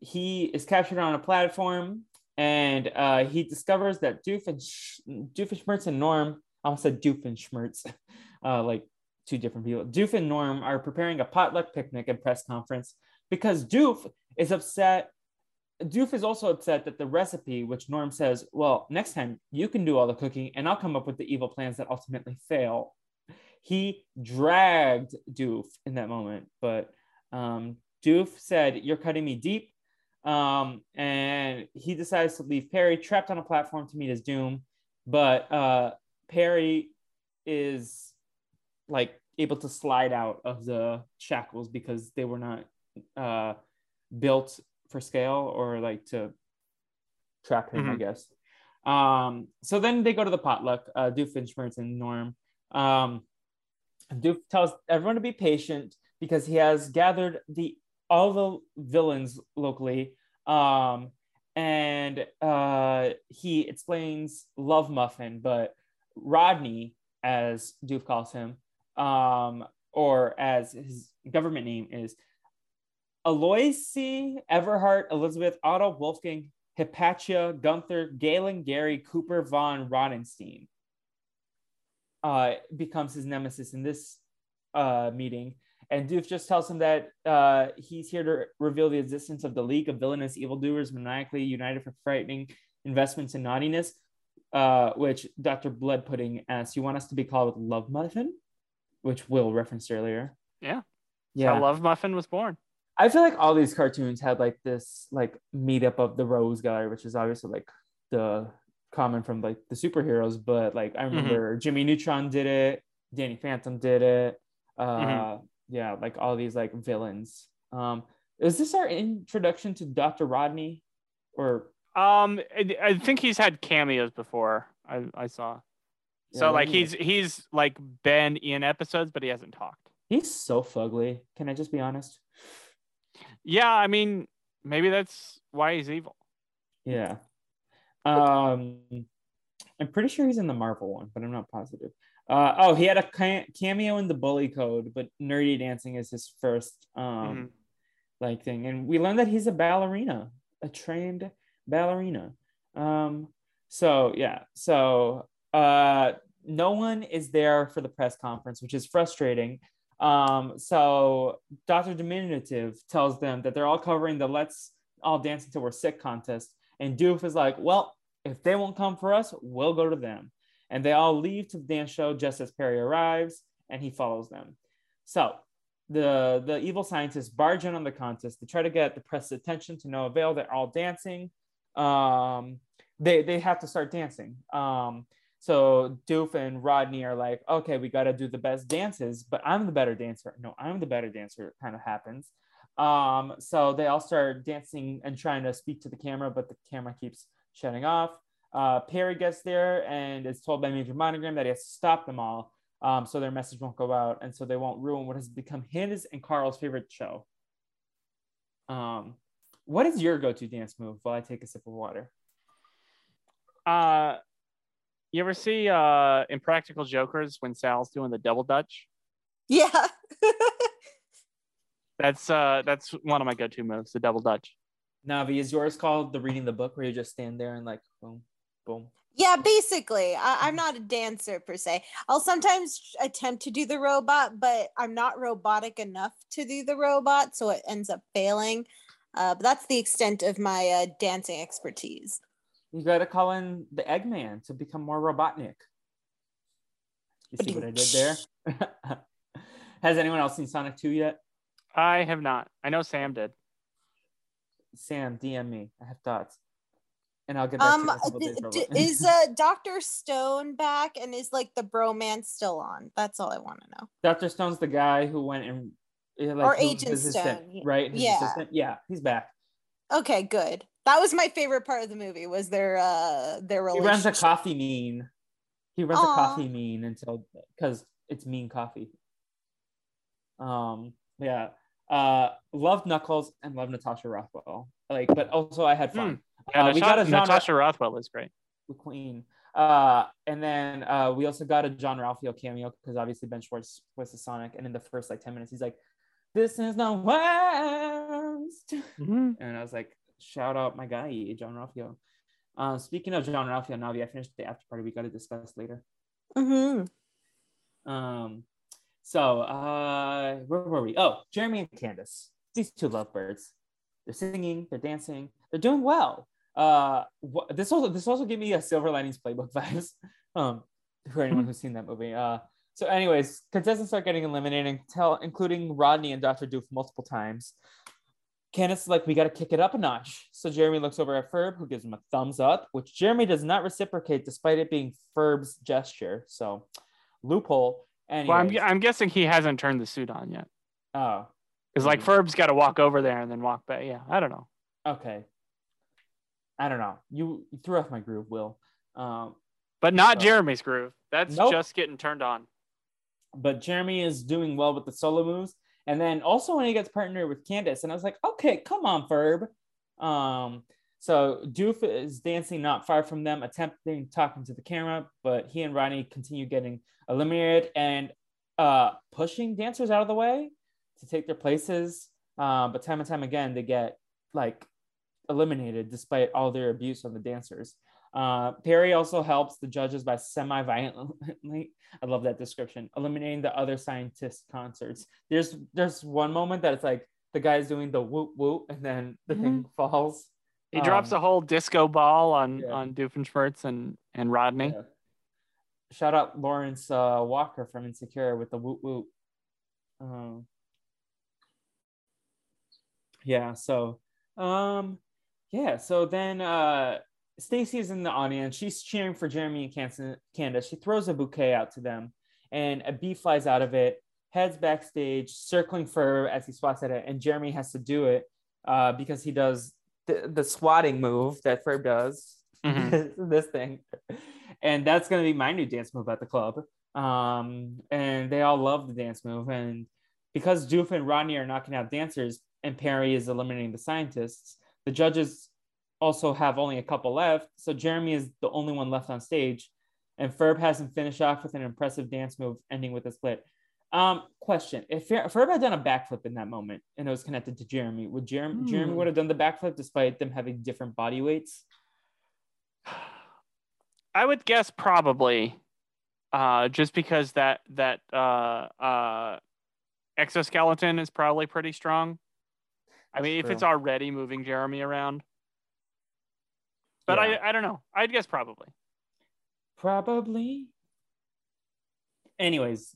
he is captured on a platform and uh he discovers that Doofensh- Doofenshmirtz and Norm, I almost said Doofenshmirtz, uh like two different people. Doof and Norm are preparing a potluck picnic and press conference because Doof is upset. Doof is also upset that the recipe, which Norm says, well, next time you can do all the cooking and I'll come up with the evil plans that ultimately fail. He dragged Doof in that moment, but um, Doof said, You're cutting me deep. Um, and he decides to leave Perry trapped on a platform to meet his doom. But uh, Perry is like able to slide out of the shackles because they were not uh, built for scale or like to trap him, I Mhm. guess. Um, so then they go to the potluck, uh, Doofenshmirtz and Norm. Um, Doof tells everyone to be patient because he has gathered the all the villains locally. Um, and uh, he explains Love Muffin, but Rodney, as Doof calls him, um, or as his government name is, Aloysi, Everhart, Elizabeth, Otto, Wolfgang, Hypatia, Gunther, Galen, Gary, Cooper, Von Rodenstein uh, becomes his nemesis in this uh, meeting. And Doof just tells him that uh, he's here to reveal the existence of the League of Villainous Evildoers, maniacally united for frightening investments in naughtiness, uh, which Dr. Blood Pudding asks, You want us to be called Love Muffin? Which Will referenced earlier. Yeah. Yeah. How Love Muffin was born. I feel like all these cartoons had like this like meetup of the Rogues Gallery, which is obviously like the common from like the superheroes. But like I remember Jimmy Neutron did it, Danny Phantom did it. Uh, Yeah, like all these like villains. Um, is this our introduction to Dr. Rodney, or Um, I, I think he's had cameos before. I, I saw. So let like he's he's like been in episodes, but he hasn't talked. he's so fugly? Can I just be honest? Yeah, I mean maybe that's why he's evil. Yeah. Um, I'm pretty sure he's in the Marvel one, but I'm not positive. Uh, oh, he had a cameo in the Bully Code, but Nerdy Dancing is his first um Mhm. like thing, and we learned that he's a ballerina, a trained ballerina. Um, so yeah, so uh, no one is there for the press conference, which is frustrating. Um, so Dr. Diminutive tells them that they're all covering the Let's All Dance Until We're Sick contest. And Doof is like, well, if they won't come for us, we'll go to them. And they all leave to the dance show just as Perry arrives and he follows them. So the, the evil scientists barge in on the contest to try to get the press attention to no avail. They're all dancing. Um, they, they have to start dancing. Um, so Doof and Rodney are like, okay, we got to do the best dances, but I'm the better dancer. No, I'm the better dancer. Kind of happens. Um, so they all start dancing and trying to speak to the camera, but the camera keeps shutting off. Uh, Perry gets there and is told by Major Monogram that he has to stop them all, um, so their message won't go out, and so they won't ruin what has become his and Carl's favorite show. Um, what is your go-to dance move? While I take a sip of water. Uh, you ever see uh Impractical Jokers when Sal's doing the double dutch? Yeah. That's uh that's one of my go-to moves, the double dutch. Navi, is yours called the reading the book, where you just stand there and like boom, boom? yeah, basically. I, I'm not a dancer per se. I'll sometimes attempt to do the robot, but I'm not robotic enough to do the robot, so it ends up failing. Uh, but that's the extent of my uh, dancing expertise. You got to call in the Eggman to become more Robotnik. You see what I did there? Has anyone else seen Sonic 2 yet? I have not. I know Sam did. Sam, DM me. I have thoughts. And I'll get back Um, to you in a couple d- d- is uh, Doctor Stone back, and is like the bromance still on? That's all I want to know. Dr. Stone's the guy who went and yeah, like, Or who- Agent his assistant, Stone. right? His Yeah. assistant? Yeah, he's back. Okay, good. That was my favorite part of the movie. Was their uh their relationship. He runs a coffee mean. He runs Aw. a coffee mean until because it's mean coffee. Um, yeah. Uh, love Knuckles and love Natasha Rothwell. Like, but also I had fun. Yeah, Uh, we got a genre- Natasha Rothwell is great. the queen. Uh, and then uh, we also got a Jean-Ralphio cameo because obviously Ben Schwartz was the Sonic, and in the first like ten minutes, he's like, "This is the West," Mm-hmm. and I was like, "Shout out my guy, Jean-Ralphio." Uh, speaking of Jean-Ralphio, Navi, I finished the after party. We got to discuss later. Mhm. Um, so uh, where were we? Oh, Jeremy and Candace. These two lovebirds. They're singing. They're dancing. They're doing well. Uh, wh- this also this also gave me a Silver Linings Playbook vibes. Um, for anyone who's seen that movie. Uh, so anyways, contestants start getting eliminated, tell including Rodney and Dr. Doof multiple times. Candace is like, we got to kick it up a notch. So Jeremy looks over at Ferb, who gives him a thumbs up, which Jeremy does not reciprocate despite it being Ferb's gesture. So loophole. Anyways, Well, I'm, I'm guessing he hasn't turned the suit on yet. oh, Because like Mhm. Ferb's got to walk over there and then walk back. Yeah, I don't know. okay. I don't know. You, you threw off my groove, Will. Um, But not So- Jeremy's groove. That's Nope. just getting turned on. But Jeremy is doing well with the solo moves. And then also when he gets partnered with Candace, and I was like, okay, come on, Ferb. Um, so Doof is dancing not far from them, attempting talking to the camera, but he and Ronnie continue getting eliminated and uh, pushing dancers out of the way to take their places. Um, but time and time again, they get like eliminated despite all their abuse on the dancers. Uh, Perry also helps the judges by semi-violently. I love that description. Eliminating the other scientist concerts. There's there's one moment that it's like the guy's doing the whoop whoop, and then the thing falls. He drops Um, a whole disco ball on yeah. on Doofenshmirtz and and Rodney. Yeah. Shout out Lawrence uh, Walker from Insecure with the whoop whoop. Um, yeah. So, um, yeah. So then uh, Stacy is in the audience. She's cheering for Jeremy and Candace. Candace. She throws a bouquet out to them, and a bee flies out of it, heads backstage, circling Ferb as he swats at it, and Jeremy has to do it uh, because he does the, the swatting move that Ferb does. Mhm. this thing, and that's gonna be my new dance move at the club. Um, and they all love the dance move, and because Doof and Rodney are knocking out dancers, and Perry is eliminating the scientists, the judges also have only a couple left. So Jeremy is the only one left on stage, and Ferb has him finish off with an impressive dance move, ending with a split. Um, question: If Fer- Ferb had done a backflip in that moment and it was connected to Jeremy, would Jeremy Jeremy Hmm. would have done the backflip despite them having different body weights? I would guess probably, uh, just because that that uh, uh, exoskeleton is probably pretty strong. I That's mean, if it's already moving Jeremy around, but Yeah. I I don't know. I'd guess probably. Probably. Anyways,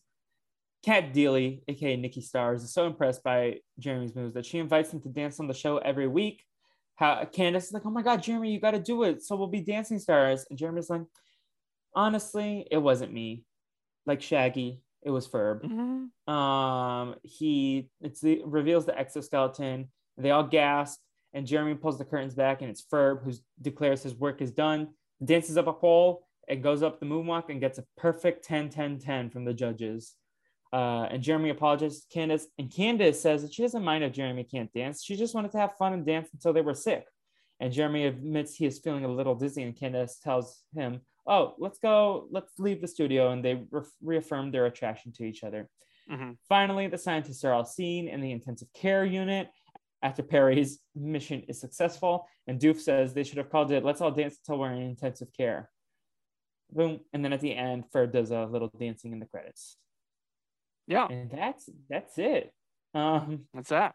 Cat Deeley, aka Nikki Stars, is so impressed by Jeremy's moves that she invites him to dance on the show every week. How Candace is like, "Oh my God, Jeremy, you got to do it, so we'll be dancing stars." And Jeremy's like, "Honestly, it wasn't me. Like Shaggy, it was Ferb." Mm-hmm. Um, he it's the reveals the exoskeleton. They all gasp, and Jeremy pulls the curtains back, and it's Ferb who declares his work is done, dances up a pole, and goes up the moonwalk and gets a perfect 10 10 10 from the judges. Uh, and Jeremy apologizes to Candace, and Candace says that she doesn't mind if Jeremy can't dance. She just wanted to have fun and dance until they were sick. And Jeremy admits he is feeling a little dizzy, and Candace tells him, Oh, let's go, let's leave the studio. And they re- reaffirm their attraction to each other. Mhm. Finally, the scientists are all seen in the intensive care unit after Perry's mission is successful. And Doof says they should have called it Let's All Dance Until We're in Intensive Care. Boom. And then at the end, Ferb does a little dancing in the credits. Yeah, And that's that's it. Um, that's that.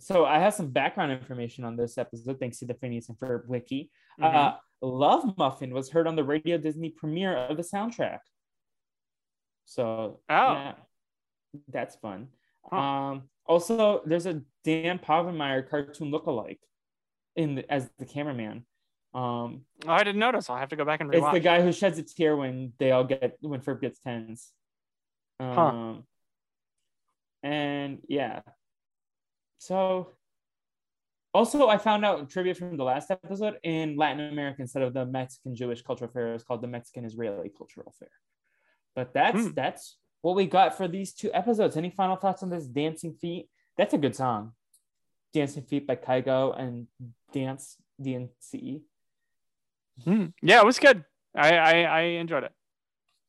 so I have some background information on this episode, thanks to the Phineas and Ferb wiki. Mhm. Uh, Love Muffin was heard on the Radio Disney premiere of the soundtrack. So Oh. yeah, that's fun. Huh. Um, also, there's a Dan Povenmire cartoon lookalike in the, as the cameraman. Um, Oh, I didn't notice. I'll have to go back and it's the guy who sheds a tear when they all get when Ferb gets tens. Um, and yeah. So also I found out trivia from the last episode in Latin America instead of the Mexican Jewish cultural fair, it's called the Mexican Israeli cultural fair. But that's Hmm. that's what we got for these two episodes. Any final thoughts on this Dancing Feet? That's a good song. Dancing Feet by Kygo and Dance DNCE. Hmm. Yeah, it was good. I, I I enjoyed it.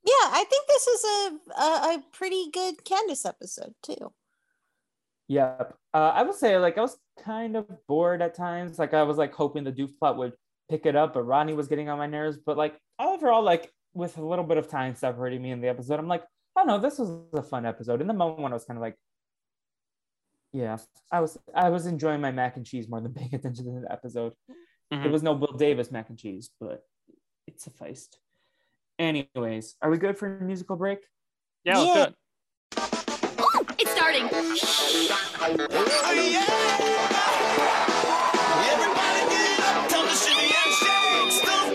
Yeah, I think this is a, a a pretty good Candace episode too. Yep. Uh, I would say like I was kind of bored at times. Like I was like hoping the Doof plot would pick it up, but Ronnie was getting on my nerves. But like overall, like with a little bit of time separating me in the episode, I'm like, oh no, this was a fun episode. In the moment, I was kind of like, yeah, I was I was enjoying my mac and cheese more than paying attention to the episode. There Mhm. was no Will Davis mac and cheese, but it sufficed. Anyways, are we good for a musical break? Yeah, it was Yeah. good. It's starting. Everybody get up, time to shimmy and shake. Stomp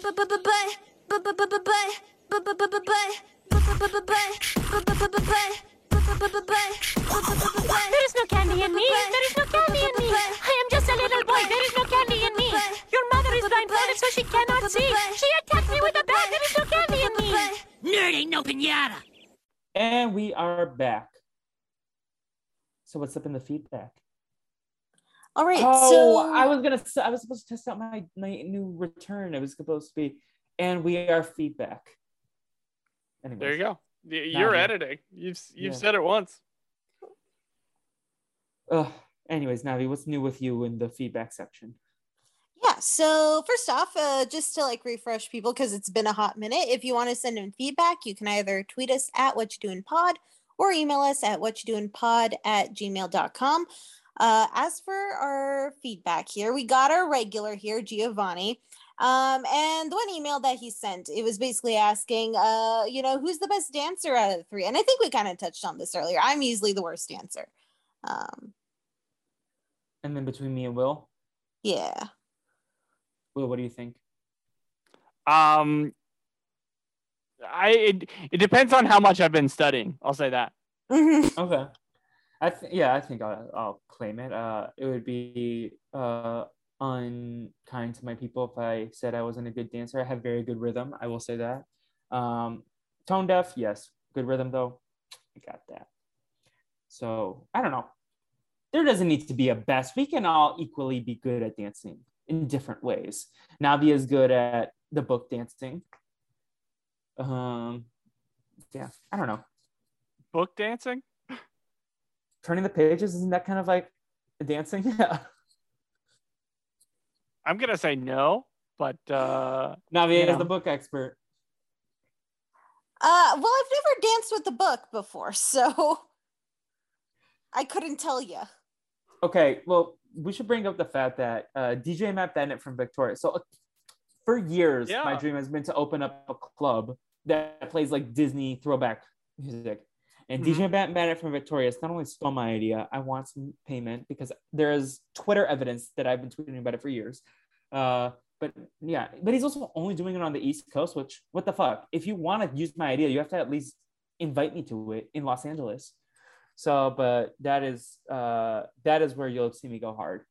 There is no candy in me. There is no candy in me. I am just a little boy. There is no candy in me. Your mother is blindfolded so she cannot see. She attacked me with a bat. There is no candy in me. Nerd ain't no pinata. And we are back. So what's up in the feedback? All right, Oh, so I was gonna. I was supposed to test out my my new return. It was supposed to be, and we are feedback. Anyways, There you go. You're here. editing. You've you've Yeah. said it once. Ugh. anyways, Navi, what's new with you in the feedback section? yeah, so first off, uh, just to like refresh people because it's been a hot minute. If you want to send in feedback, you can either tweet us at what you doing pod or email us at what you doing pod at gmail.com. Uh, as for our feedback here, we got our regular here, Giovanni. Um, and the one email that he sent, it was basically asking, uh, you know, who's the best dancer out of the three? And I think we kind of touched on this earlier. I'm easily the worst dancer. Um, And then between me and Will, yeah. Will, what do you think? Um, I it, it depends on how much I've been studying. I'll say that. Okay. I th- yeah, I think I'll, I'll claim it. Uh, it would be uh unkind to my people if I said I wasn't a good dancer. I have very good rhythm. I will say that. Um, tone deaf, yes. Good rhythm though. I got that. So I don't know. There doesn't need to be a best. We can all equally be good at dancing in different ways. Navi is good at the book dancing. Um, yeah, I don't know. Book dancing. Turning the pages isn't that kind of like dancing? Yeah. I'm gonna say no, but uh, navi Yeah. is the book expert. Uh, well, I've never danced with the book before, so I couldn't tell you. okay well we should bring up the fact that uh, dj matt bennett from Victorious. So uh, for years my dream has been to open up a club that plays like disney throwback music and Mhm. dj matt bennett from Victorious not only stole my idea i want some payment because there is twitter evidence that i've been tweeting about it for years uh, But yeah, but he's also only doing it on the East Coast, which what the fuck? If you want to use my idea, you have to at least invite me to it in Los Angeles. So, but that is uh that is where you'll see me go hard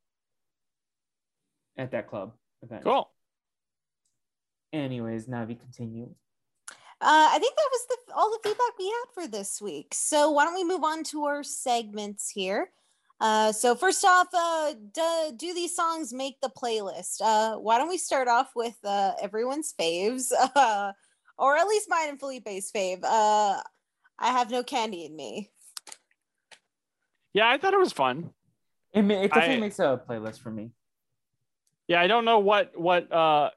at that club event. Cool. Anyways, now we continue. Uh, I think that was the, all the feedback we had for this week. So why don't we move on to our segments here? Uh, so first off, uh, do, do these songs make the playlist? Uh, why don't we start off with uh, everyone's faves, uh, or at least mine and Felipe's fave? Uh, I have no candy in me. Yeah, I thought it was fun. It, ma- it definitely I- makes a playlist for me. Yeah, I don't know what what uh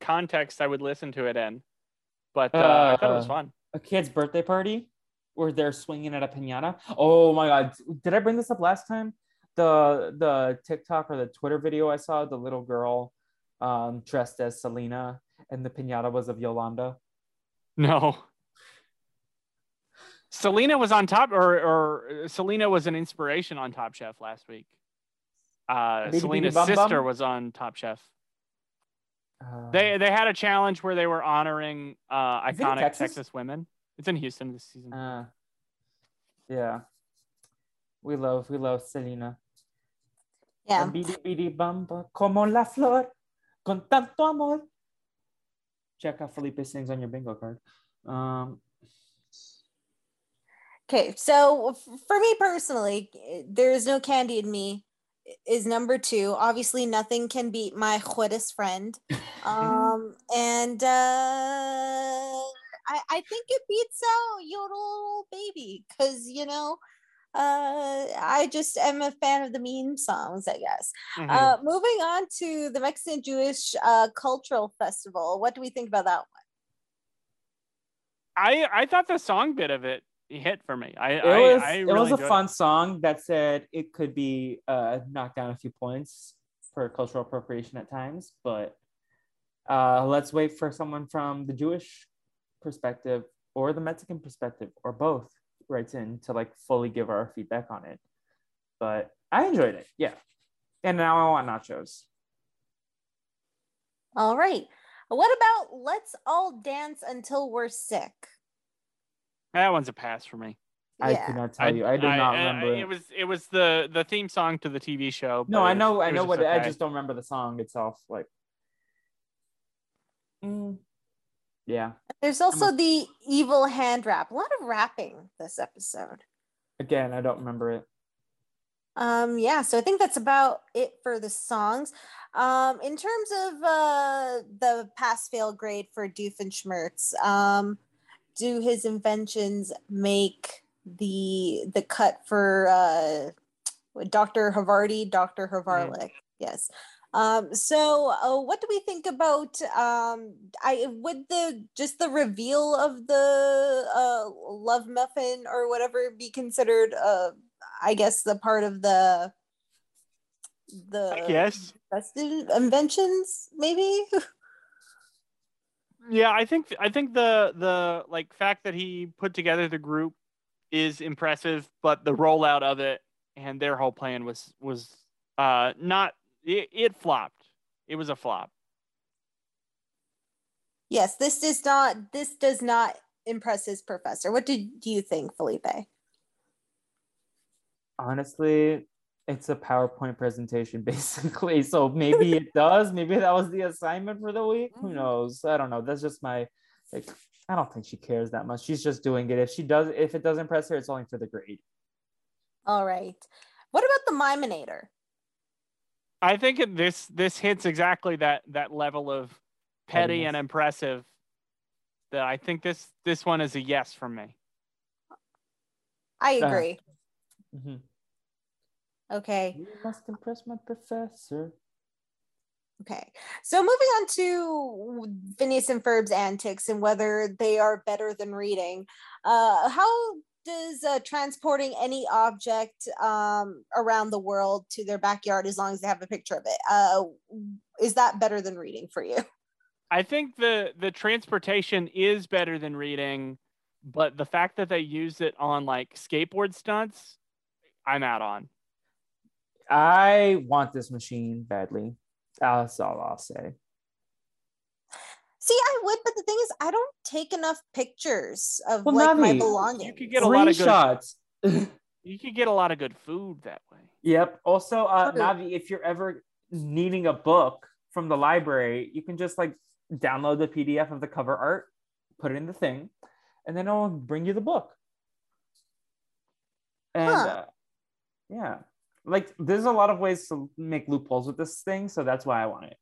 context I would listen to it in, but uh, I thought it was Uh, fun. A kid's birthday party where they're swinging at a pinata. Oh my god, did I bring this up last time? The the TikTok or the Twitter video I saw, the little girl um, dressed as Selena, and the pinata was of Yolanda. No. Selena was on top, or or Selena was an inspiration on Top Chef last week. Uh, Selena's Bum? sister was on Top Chef. Uh, They they had a challenge where they were honoring uh, Is it in iconic Texas? Texas? women. It's in Houston this season. uh, yeah, we love we love Selena. Yeah. Bidi bidi bamba como la flor con tanto amor. Check out Felipe sings on your bingo card. Um, Okay, so for me personally, eh, there is no candy in me. I- Is number two. Obviously, nothing can beat my hottest friend. Um, and uh, I I think it beats out your little Baby because you know, uh, I just am a fan of the meme songs. I guess. Mhm. Uh, moving on to the Mexican Jewish uh, Cultural Festival. What do we think about that one? I I thought the song bit of it hit for me. I it was I it really was a enjoyed fun song that said it could be uh knocked down a few points for cultural appropriation at times, but uh let's wait for someone from the Jewish perspective or the Mexican perspective or both writes in to like fully give our feedback on it. But I enjoyed it, yeah. And now I want nachos. All right. What about Let's All Dance Until We're Sick? That one's a pass for me. I Yeah. could not tell you. I do not remember. it it. was it was the the theme song to the TV show. No, I know, I know what. just I just don't remember the song itself. Like, Mm, yeah. There's also the evil hand rap. A lot of rapping this episode. Again, I don't remember it. Um, yeah, so I think that's about it for the songs. Um, in terms of uh the pass fail grade for Doofenshmirtz, um, do his inventions make the the cut for uh Dr. Havarti, Dr. Havarlik? Yes. Um, so uh, what do we think about um I would the just the reveal of the uh love muffin or whatever be considered uh I guess the part of the the Yes. best inventions maybe Yeah, I think I think the the like fact that he put together the group is impressive, but the rollout of it and their whole plan was was uh not it, it flopped. It was a flop. yes this does not this does not impress his professor what did do you think Felipe Honestly, it's a PowerPoint presentation basically. So maybe it does. Maybe that was the assignment for the week. Who Mhm. knows? I don't know. That's just my like. I don't think she cares that much. She's just doing it. If she does, if it does impress her, it's only for the grade. all right what about the miminator I think this this hits exactly that that level of petty and impressive. That I think this this one is a yes from me. I Uh, agree Mhm. Okay You must impress my professor. Okay. So moving on to Phineas and Ferb's antics and whether they are better than reading. Uh, how does uh, transporting any object um, around the world to their backyard, as long as they have a picture of it, uh, is that better than reading for you? I think the the transportation is better than reading, but the fact that they use it on like skateboard stunts, I'm out on. I want this machine badly. That's all I'll say. See, I would, but the thing is, I don't take enough pictures of Well, like my belongings. You could get a lot of good. Screenshots. You could get a lot of good food that way. Yep. Also, uh, True. Navi, if you're ever needing a book from the library, you can just like download the PDF of the cover art, put it in the thing, and then I'll bring you the book. And Huh. uh, yeah, like there's a lot of ways to make loopholes with this thing, so that's why I want it.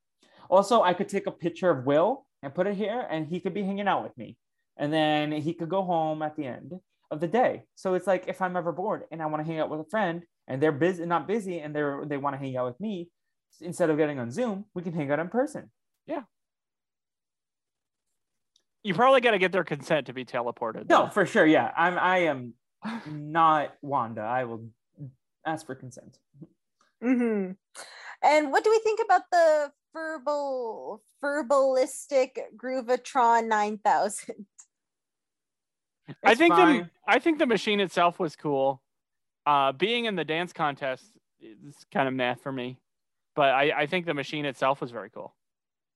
Also, I could take a picture of Will and put it here, and he could be hanging out with me, and then he could go home at the end of the day. So it's like if I'm ever bored and I want to hang out with a friend, and they're busy, not busy, and they're they want to hang out with me, instead of getting on Zoom, we can hang out in person. Yeah. You probably got to get their consent to be teleported. No, for sure. Yeah, I'm. I am not Wanda. I will ask for consent. hmm And what do we think about the verbal verbalistic Groovatron 9000? I It's think the. I think the machine itself was cool. Uh, being in the dance contest is kind of math for me, but I, I think the machine itself was very cool.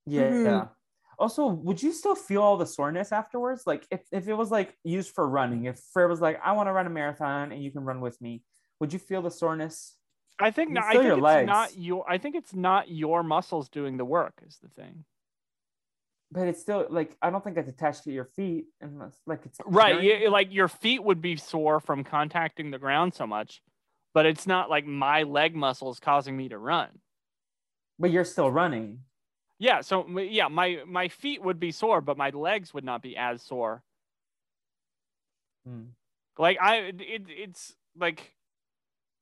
Yeah. Mhm. Also, would you still feel all the soreness afterwards? Like if, if it was like used for running, if Fred was like, I want to run a marathon and you can run with me, would you feel the soreness? I think You no- I think it's legs. not your I think it's not your muscles doing the work is the thing. But it's still like I don't think it's attached to your feet unless like it's Right, yeah, like your feet would be sore from contacting the ground so much, but it's not like my leg muscles causing me to run. But you're still running. Yeah, so yeah, my my feet would be sore, but my legs would not be as sore. Hmm. Like I, it, it's like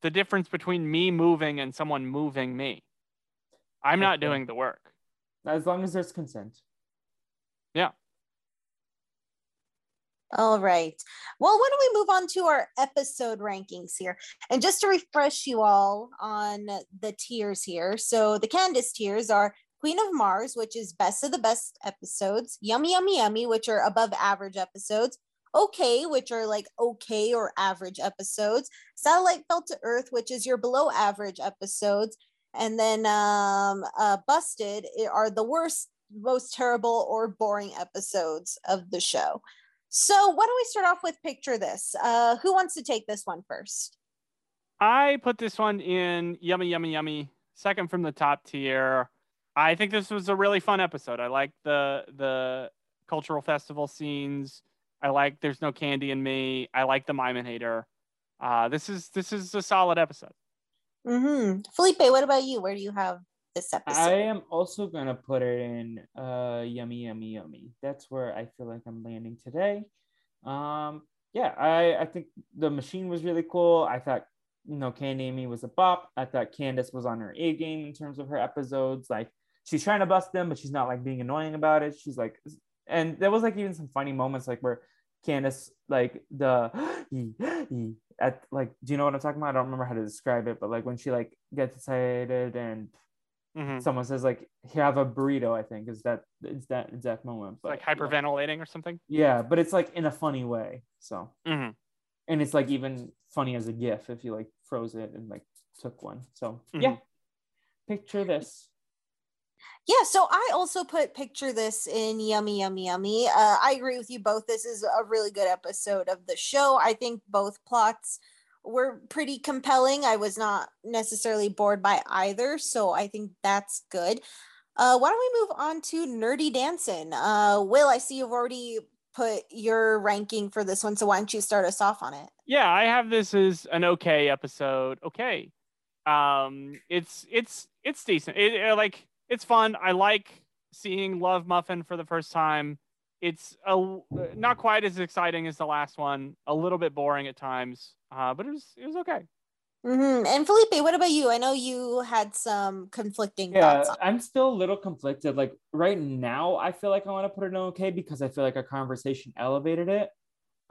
the difference between me moving and someone moving me. I'm not Okay. doing the work. As long as there's consent. Yeah. All right. Well, why don't we move on to our episode rankings here? And just to refresh you all on the tiers here. So the Candace tiers are Queen of Mars, which is best of the best episodes, Yummy Yummy Yummy, which are above average episodes, Okay, which are like okay or average episodes, Satellite Fell to Earth, which is your below average episodes, and then um, uh, Busted are the worst, most terrible or boring episodes of the show. So why don't we start off with picture this? Uh, who wants to take this one first? I put this one in yummy, yummy, yummy. Second from the top tier. I think this was a really fun episode. I like the the cultural festival scenes. I like There's No Candy in Me. I like the Miminator. Uh, this is this is a solid episode. Mm-hmm. Felipe, what about you? Where do you have this episode? I am also gonna put it in uh yummy yummy yummy. That's where I feel like I'm landing today. Um yeah, I I think the machine was really cool. I thought you know Candy in Me was a bop. I thought Candace was on her A game in terms of her episodes. Like she's trying to bust them, but she's not like being annoying about it. She's like and there was like even some funny moments like where Candace like the at like do you know what I'm talking about? I don't remember how to describe it, but like when she like gets excited and Mhm. someone says like "Here, have a burrito i think is that is that exact moment but Like hyperventilating or something. yeah but it's like in a funny way so hmm and it's like even funny as a gif if you like froze it and like took one so yeah Mhm. picture this Yeah, so I also put picture this in yummy, yummy, yummy. Uh, I agree with you both. This is a really good episode of the show. I think both plots were pretty compelling. I was not necessarily bored by either, so I think that's good. Uh, why don't we move on to Nerdy Dancing? Uh, Will, I see you've already put your ranking for this one, so why don't you start us off on it? Yeah, I have this as an okay episode. Okay, um, it's it's it's decent. It, it, like it's fun. I like seeing Love Muffin for the first time. It's a not quite as exciting as the last one. A little bit boring at times, uh, but it was it was okay. hmm And Felipe, what about you? I know you had some conflicting yeah thoughts. On- i'm still a little conflicted like right now i feel like i want to put it in okay because i feel like our conversation elevated it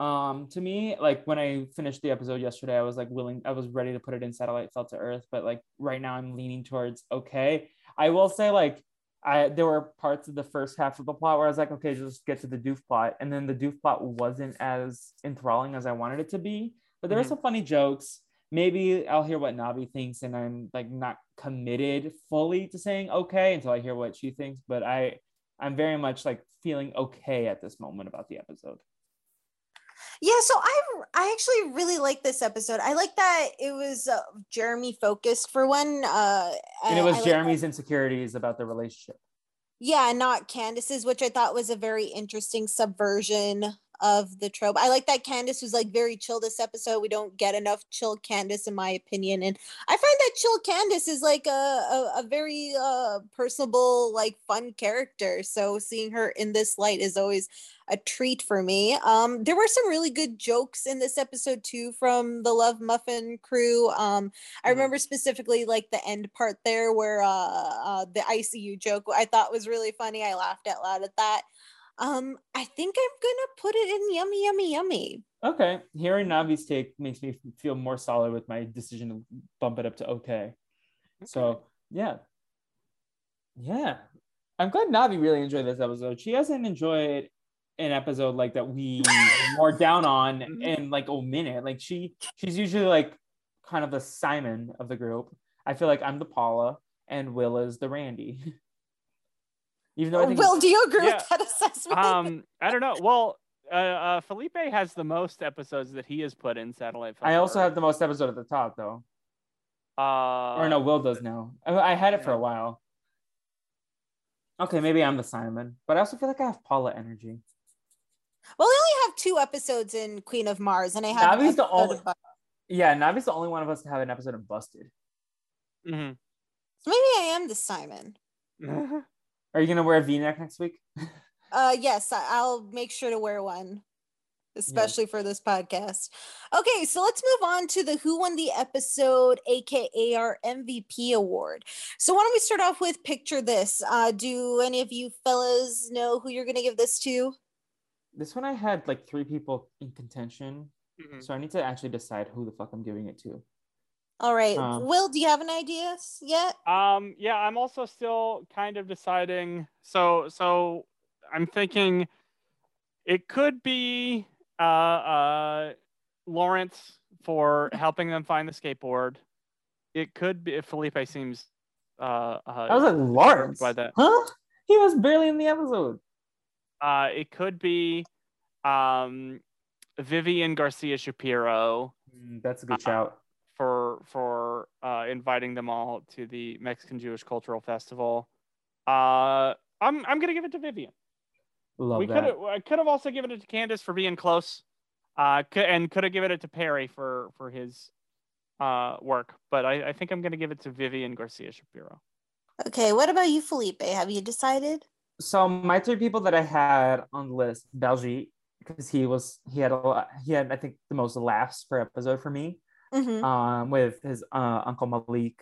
um to me like when i finished the episode yesterday i was like willing i was ready to put it in satellite fell to earth but like right now i'm leaning towards okay i will say like I there were parts of the first half of the plot where I was like, okay, just get to the doof plot, and then the doof plot wasn't as enthralling as I wanted it to be. But there were Mhm. some funny jokes. Maybe I'll hear what Navi thinks, and I'm like not committed fully to saying okay until I hear what she thinks. But I I'm very much like feeling okay at this moment about the episode. Yeah, so I I actually really like this episode. I like that it was uh, Jeremy focused for one. Uh, And it I was like that- Jeremy's insecurities about the relationship. yeah, not Candace's, which I thought was a very interesting subversion of the trope. I like that Candace was like very chill this episode. We don't get enough chill Candace, in my opinion, and I find that chill Candace is like a a, a very uh personable, like fun character. So seeing her in this light is always a treat for me. Um, there were some really good jokes in this episode too from the Love Muffin crew. Um, I Mhm. remember specifically like the end part there where uh, uh the ICU joke I thought was really funny. I laughed out loud at that. Um, I think I'm gonna put it in yummy, yummy, yummy. Okay, hearing Navi's take makes me feel more solid with my decision to bump it up to okay. So yeah, yeah, I'm glad Navi really enjoyed this episode. She hasn't enjoyed an episode like that we more down on in like a minute. Like she, she's usually like kind of the Simon of the group. I feel like I'm the Paula and Will is the Randy. Even though I think Will, do you agree Yeah. with that assessment? Um, I don't know. Well, uh, uh, Felipe has the most episodes that he has put in Satellite. I also Filter. have the most episode at the top though. Uh, or no, Will does now. I, I had it for a while. Okay, maybe I'm the Simon, but I also feel like I have Paula energy. well, we only have two episodes in Queen of Mars, and I have. an Navi's the only- about- Yeah, Navi's the only one of us to have an episode of Busted. Mm-hmm. So maybe I am the Simon. Are you gonna wear a V-neck next week? Uh, yes, I- I'll make sure to wear one, especially for this podcast. Okay, so let's move on to the Who Won the Episode, aka our MVP award. So why don't we start off with picture this? Uh, do any of you fellas know who you're gonna give this to? This one I had like three people in contention, Mhm. so I need to actually decide who the fuck I'm giving it to. All right, Um, Will, do you have an idea yet? Um, yeah, I'm also still kind of deciding. So, so I'm thinking it could be uh, uh, Lawrence for helping them find the skateboard. It could be if Felipe seems. Uh, uh, I was like Lawrence. by that. Huh? He was barely in the episode. Uh, it could be um, Vivian Garcia Shapiro Mm, that's a good Uh, shout. For for inviting them all to the Mexican Jewish Cultural Festival. Uh, I'm I'm gonna give it to Vivian. Love we could that. have I could have also given it to Candace for being close, uh, cou- and could have given it to Perry for for his uh work. But I, I think I'm gonna give it to Vivian Garcia Shapiro. Okay, what about you, Felipe? Have you decided? So my three people that I had on the list, Baljeet, because he was he had a lot, he had I think the most laughs per episode for me. Mhm. um, with his uh, uncle Maulik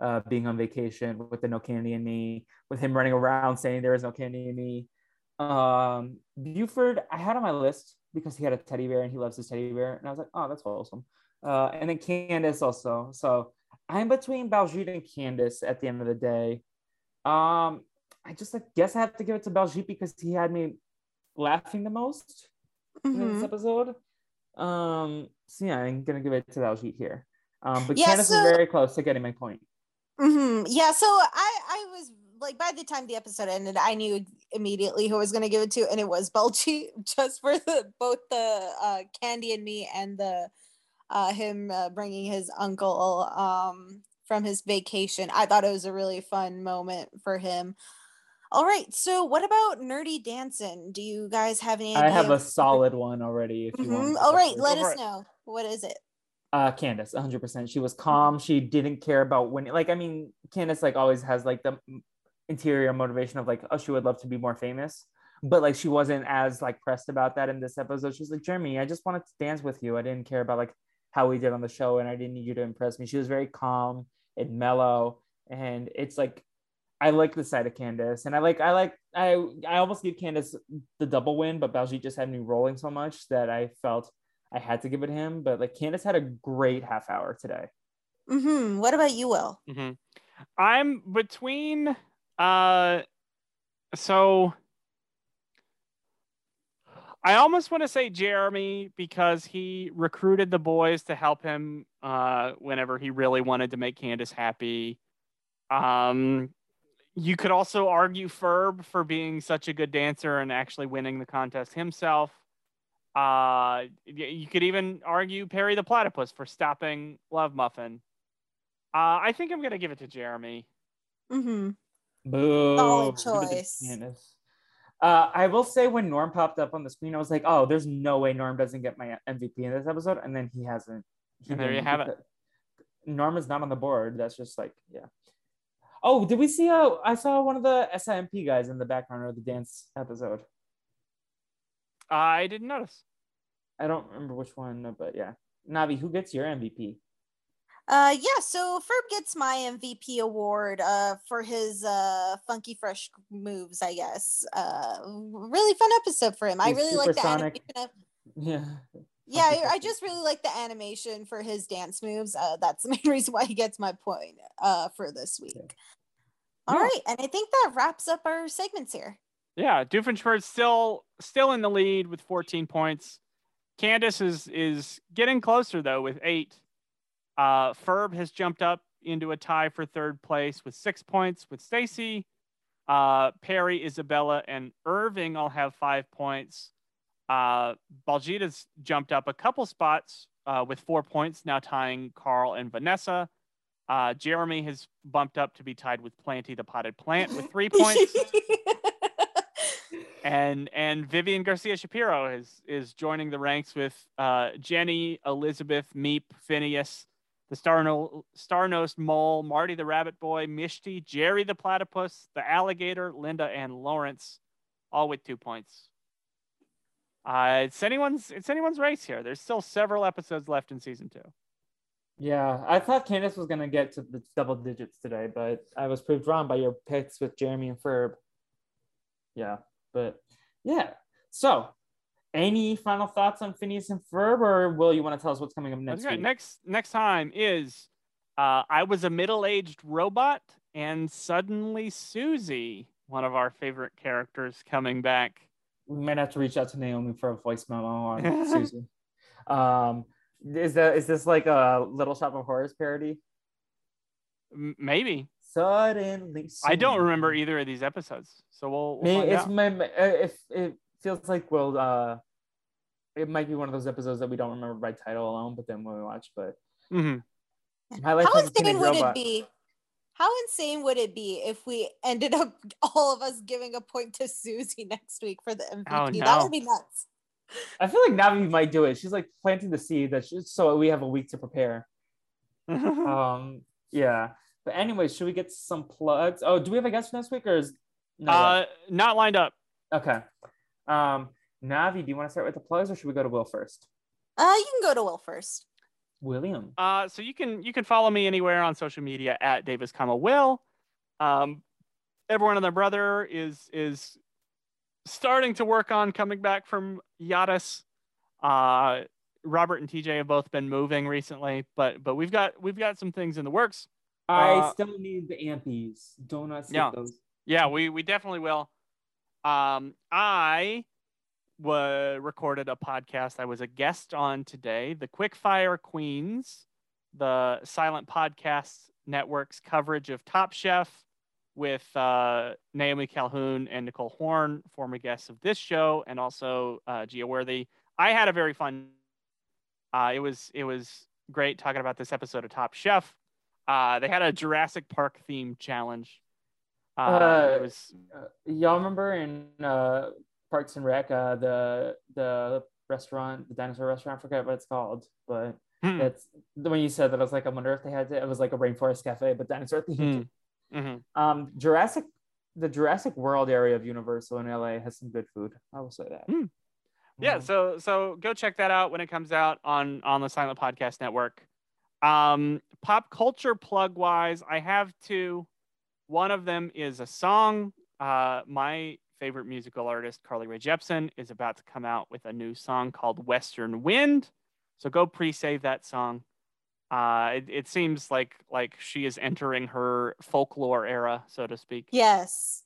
uh, being on vacation with the no candy in me, with him running around saying there is no candy in me. Um, Buford, I had on my list because he had a teddy bear and he loves his teddy bear, and I was like, oh, that's wholesome. Uh, and then Candace also. So I'm between Baljeet and Candace at the end of the day. Um, I just like guess I have to give it to Baljeet because he had me laughing the most in this Mhm. episode. Um, so yeah, I'm gonna give it to Baljeet here. Um, but Yeah, Candace so- is very close to getting my point. hmm Yeah, so I I was like by the time the episode ended, I knew immediately who I was gonna give it to, and it was Baljeet, just for the both the uh, Candy and me and the uh, him uh, bringing his uncle um from his vacation. I thought it was a really fun moment for him. All right, so what about Nerdy Dancing? Do you guys have any? I Idea have a solid one already. If you want. Mhm. to All right, let Go for us it. know. What is it? Uh, Candace, 100. percent She was calm. She didn't care about winning. Like, I mean, Candace like always has like the interior motivation of like, oh, she would love to be more famous, but like she wasn't as like pressed about that in this episode. She's like, Jeremy, I just wanted to dance with you. I didn't care about like how we did on the show, and I didn't need you to impress me. She was very calm and mellow, and it's like. I like the side of Candace, and I like I like I I almost give Candace the double win, but Baljeet just had me rolling so much that I felt I had to give it to him. But like Candace had a great half hour today. hmm What about you, Will? hmm I'm between uh so I almost want to say Jeremy because he recruited the boys to help him uh whenever he really wanted to make Candace happy. Um You could also argue Ferb for being such a good dancer and actually winning the contest himself. Uh, you could even argue Perry the Platypus for stopping Love Muffin. Uh, I think I'm gonna give it to Jeremy. Mm-hmm. Boo. Solid Give it to choice. Uh, I will say when Norm popped up on the screen, I was like, "Oh, there's no way Norm doesn't get my MVP in this episode," and then he hasn't. He And there you didn't have because- Norm is not on the board. That's just like, yeah. Oh, did we see? Uh, I saw one of the SIMP guys in the background of the dance episode. I didn't notice. I don't remember which one, but yeah. Navi, who gets your MVP? Uh, yeah, so Ferb gets my MVP award uh, for his uh, funky fresh moves, I guess. Uh, really fun episode for him. I really like the animation. Of, Yeah. yeah, I, I just really like the animation for his dance moves. Uh, that's the main reason why he gets my point uh, for this week. All Yeah. right, and I think that wraps up our segments here. Yeah, Doofenshmirtz still still in the lead with 14 points. Candace is is getting closer though with eight. Uh, Ferb has jumped up into a tie for third place with six points with Stacy. Uh, Perry, Isabella, and Irving all have five points. Uh, Baljeeta's jumped up a couple spots uh, with four points, now tying Carl and Vanessa. Uh, Jeremy has bumped up to be tied with Planty the Potted Plant with three points and and Vivian Garcia Shapiro is is joining the ranks with uh, Jenny, Elizabeth, Meep, Phineas, the star no, star-nosed mole, Marty the rabbit boy, Mishti, Jerry the platypus, the alligator, Linda, and Lawrence, all with two points. Uh, it's anyone's it's anyone's race here. There's still several episodes left in season two. Yeah, I thought Candace was gonna get to the double digits today, but I was proved wrong by your picks with Jeremy and Ferb. Yeah, but yeah. So, any final thoughts on Phineas and Ferb, or will you want to tell us what's coming up next week? next next time is uh, I was a middle-aged robot and suddenly Susie, one of our favorite characters, coming back. we might have to reach out to Naomi for a voice memo on Susie. Um, is that is this like a Little Shop of Horrors parody? Maybe Suddenly, I don't remember either of these episodes, so we'll, we'll Maybe it's out. my, my- uh, if it feels like we'll uh, it might be one of those episodes that we don't remember by title alone, but then when we watch, but Mhm. my life How as a teenage insane would robot. it be? How insane would it be if we ended up all of us giving a point to Susie next week for the MVP? That no. would be nuts. I feel like Navi might do it. She's like planting the seed that she, so we have a week to prepare. Um, yeah. But anyway, should we get some plugs? Oh, do we have a guest for next week or is no? uh, not lined up. okay. Um, Navi, do you want to start with the plugs or should we go to Will first? Uh, you can go to Will first. William. Uh, so you can you can follow me anywhere on social media at Davis, comma Will. Um, everyone and their brother is is starting to work on coming back from Yadis. Uh, Robert and TJ have both been moving recently, but but we've got we've got some things in the works. I Uh, still need the ampies. Do not skip Yeah. those. Yeah, we we definitely will. Um, I recorded a podcast I was a guest on today, the Quickfire Queens, the Silent Podcast Network's coverage of Top Chef with uh, Naomi Calhoun and Nicole Horn, former guests of this show, and also uh, Gia Worthy. I had a very fun. Uh, it was it was great talking about this episode of Top Chef. Uh, they had a Jurassic Park theme challenge. Uh, Uh, it was Uh, y'all remember in uh, Parks and Rec, uh, the the restaurant, the dinosaur restaurant, I forget what it's called, but Hmm. it's when you said that I was like, I wonder if they had it. It was like a rainforest cafe, but dinosaur themed. Mhm. Um, Jurassic, the Jurassic World area of Universal in LA has some good food. I will say that. Hmm. yeah Um, so so go check that out when it comes out on on the silent podcast network um pop culture plug wise i have two one of them is a song uh my favorite musical artist carly Rae jepsen is about to come out with a new song called western wind so go pre-save that song uh it, it seems like like she is entering her folklore era so to speak Yes.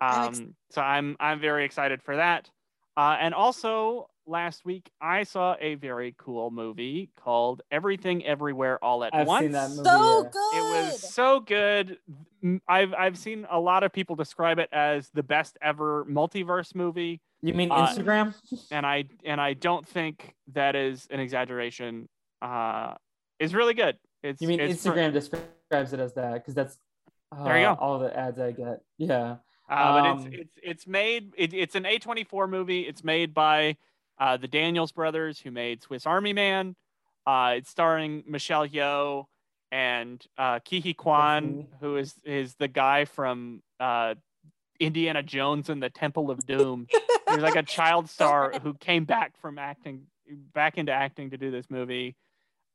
I'm um, ex- so I'm I'm very excited for that. Uh, and also last week, I saw a very cool movie called Everything Everywhere All at I've Once. seen that movie. So yeah. good. It was so good. M- I've I've seen a lot of people describe it as the best ever multiverse movie, You mean Uh, Instagram? and I and I don't think that is an exaggeration. Uh, it's really good. It's You mean it's fr- Instagram describes it as that because that's uh, There you go. all the ads I get. Yeah. Uh, but Um, it's it's it's made it, it's an A24 movie. It's made by uh, the Daniels brothers who made Swiss Army Man. Uh, it's starring Michelle Yeoh and uh, Ke Huy Quan, Definitely. who is is the guy from uh, Indiana Jones and the Temple of Doom. He's like a child star who came back from acting back into acting to do this movie.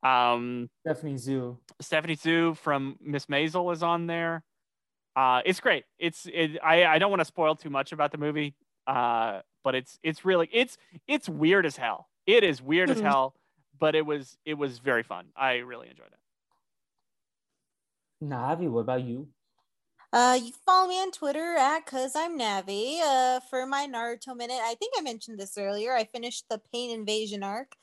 Um, Stephanie Hsu. Stephanie Hsu from Miss Maisel is on there. Uh, it's great. It's it, I I don't want to spoil too much about the movie. Uh, but it's it's really it's it's weird as hell. It is weird as Mhm. hell, but it was it was very fun. I really enjoyed it. Navi, what about you? Uh, you can follow me on Twitter at cause I'm Navi. Uh, for my Naruto minute, I think I mentioned this earlier. I finished the Pain Invasion arc.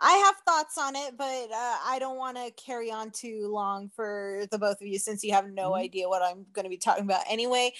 I have thoughts on it, but uh, I don't want to carry on too long for the both of you since you have no Mhm. idea what I'm going to be talking about anyway.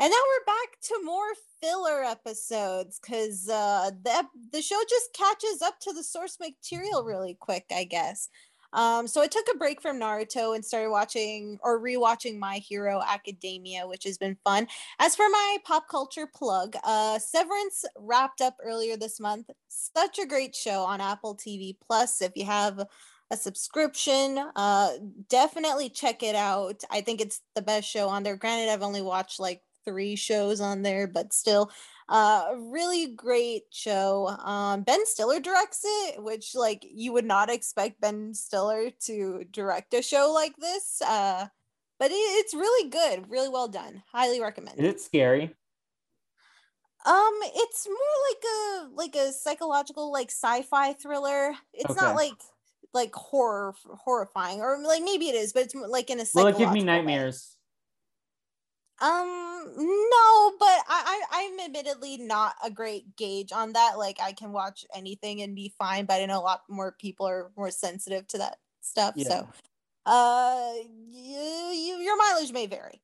And now we're back to more filler episodes because uh, the the show just catches up to the source material really quick, I guess. Um, so I took a break from Naruto and started watching or rewatching My Hero Academia, which has been fun. As for my pop culture plug, uh, Severance wrapped up earlier this month. Such a great show on Apple TV Plus. If you have a subscription, uh, definitely check it out. I think it's the best show on there. Granted, I've only watched like three shows on there, but still, uh, a really great show. Um, Ben Stiller directs it, which like you would not expect Ben Stiller to direct a show like this. Uh, but it, it's really good, really well done. Highly recommend. Is it scary? Um, it's more like a like a psychological like sci-fi thriller. It's not like like horror horrifying or like maybe it is, but it's like in a Will it give me nightmares way. Um, no, but I, I I'm admittedly not a great gauge on that. Like I can watch anything and be fine, but I know a lot more people are more sensitive to that stuff. Yeah. So, uh, you, you your mileage may vary.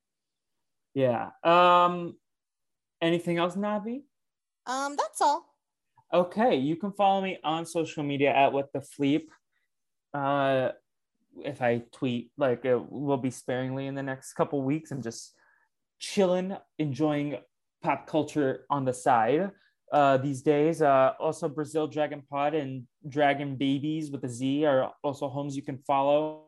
Yeah. Um, anything else, Navi? Um, that's all. Okay, you can follow me on social media at what the fleep. Uh, if I tweet, like it will be sparingly in the next couple weeks. I'm just chilling, enjoying pop culture on the side uh, these days. Uh, also, Brazil Dragon Pod and Dragon Babies with a Z are also homes you can follow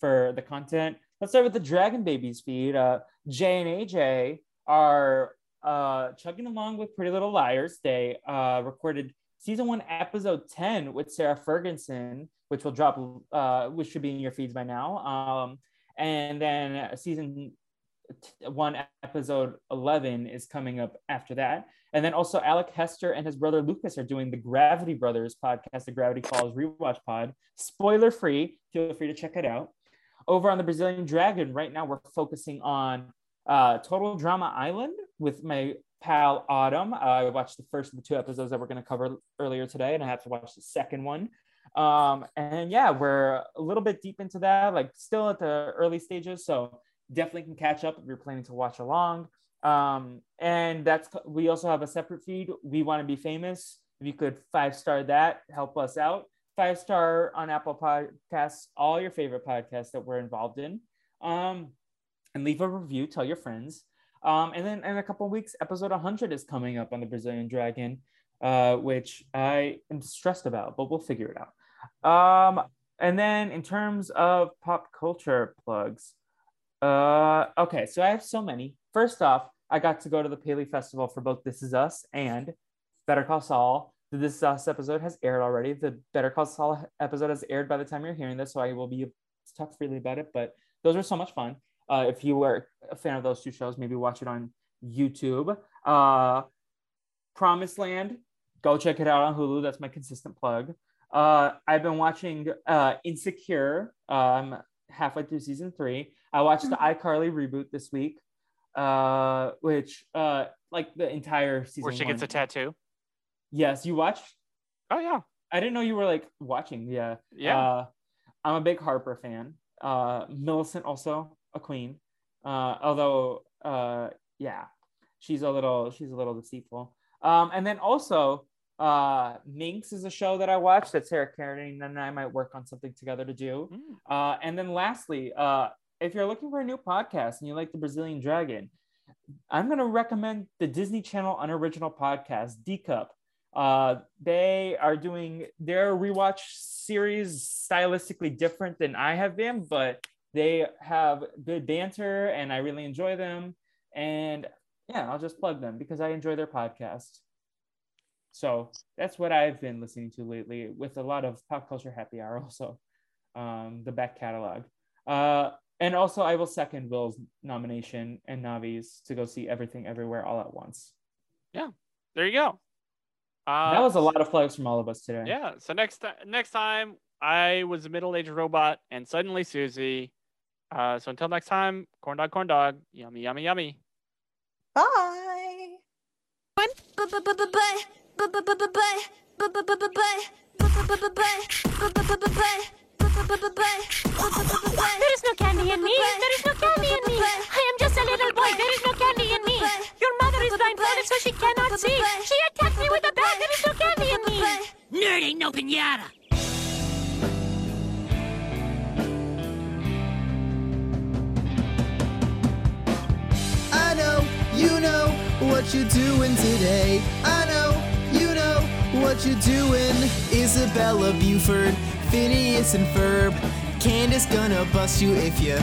for the content. Let's start with the Dragon Babies feed. Uh, Jay and AJ are uh, chugging along with Pretty Little Liars. They uh, recorded season one, episode 10 with Sarah Ferguson, which will drop, uh, which should be in your feeds by now. Um, and then season one, episode 11 is coming up after that. And then also Alec Hester and his brother Lucas are doing the Gravity Brothers podcast, the Gravity Falls Rewatch Pod. Spoiler free. Feel free to check it out. Over on the Brazilian Dragon, right now we're focusing on uh, Total Drama Island with my pal Autumn. Uh, I watched the first of the two episodes that we're going to cover earlier today, and I have to watch the second one. Um, and yeah, we're a little bit deep into that, like still at the early stages. So definitely can catch up if you're planning to watch along. Um, and that's we also have a separate feed. We want to be famous. If you could five star that, help us out. Five star on Apple Podcasts, all your favorite podcasts that we're involved in. Um, and leave a review, tell your friends. Um, and then in a couple weeks, episode 100 is coming up on the Brazilian Dragon, uh, which I am stressed about, but we'll figure it out. Um, and then in terms of pop culture plugs, uh, okay, so I have so many. First off, I got to go to the Paley Festival for both This Is Us and Better Call Saul. The This Is Us episode has aired already. The Better Call Saul episode has aired by the time you're hearing this, so I will be talk freely about it. But those were so much fun. Uh, if you were a fan of those two shows, maybe watch it on YouTube. Uh, Promised Land, go check it out on Hulu. That's my consistent plug. Uh, I've been watching uh, Insecure. Um, halfway through season three. I watched the iCarly reboot this week, uh, which uh, like the entire season. Where she gets a tattoo. Yes, you watched. Oh yeah, I didn't know you were like watching. Yeah. yeah. Uh, I'm a big Harper fan. Uh, Millicent also a queen. Uh, although, uh, yeah, she's a little she's a little deceitful. Um, and then also, uh, Minx is a show that I watched that Sarah Karen and I might work on something together to do. Mm. Uh, and then lastly, uh, if you're looking for a new podcast and you like the Brazilian Dragon, I'm going to recommend the Disney Channel unoriginal podcast, D Cup. Uh, they are doing their rewatch series stylistically different than I have been, but they have good banter and I really enjoy them. And yeah, I'll just plug them because I enjoy their podcast. So that's what I've been listening to lately with a lot of pop culture happy hour, also um, the back catalog. Uh, and also, I will second Will's nomination and Navi's to go see Everything Everywhere All at Once. Yeah, there you go. Uh, that was a lot of flags from all of us today. Yeah. So next ti- next time, I was a middle aged robot, and suddenly Susie. Uh, so until next time, corn dog, corn dog, yummy, yummy, yummy. Bye. There is no candy in me. There is no candy in me. I am just a little boy. There is no candy in me. Your mother is blindfolded so she cannot see. She attacked me with a bat. There is no candy in me. Nerd ain't no pinata. I know, you know what you're doing today. I know, you know what you're doing. Isabella Buford, Phineas and Ferb. Candace gonna bust you if you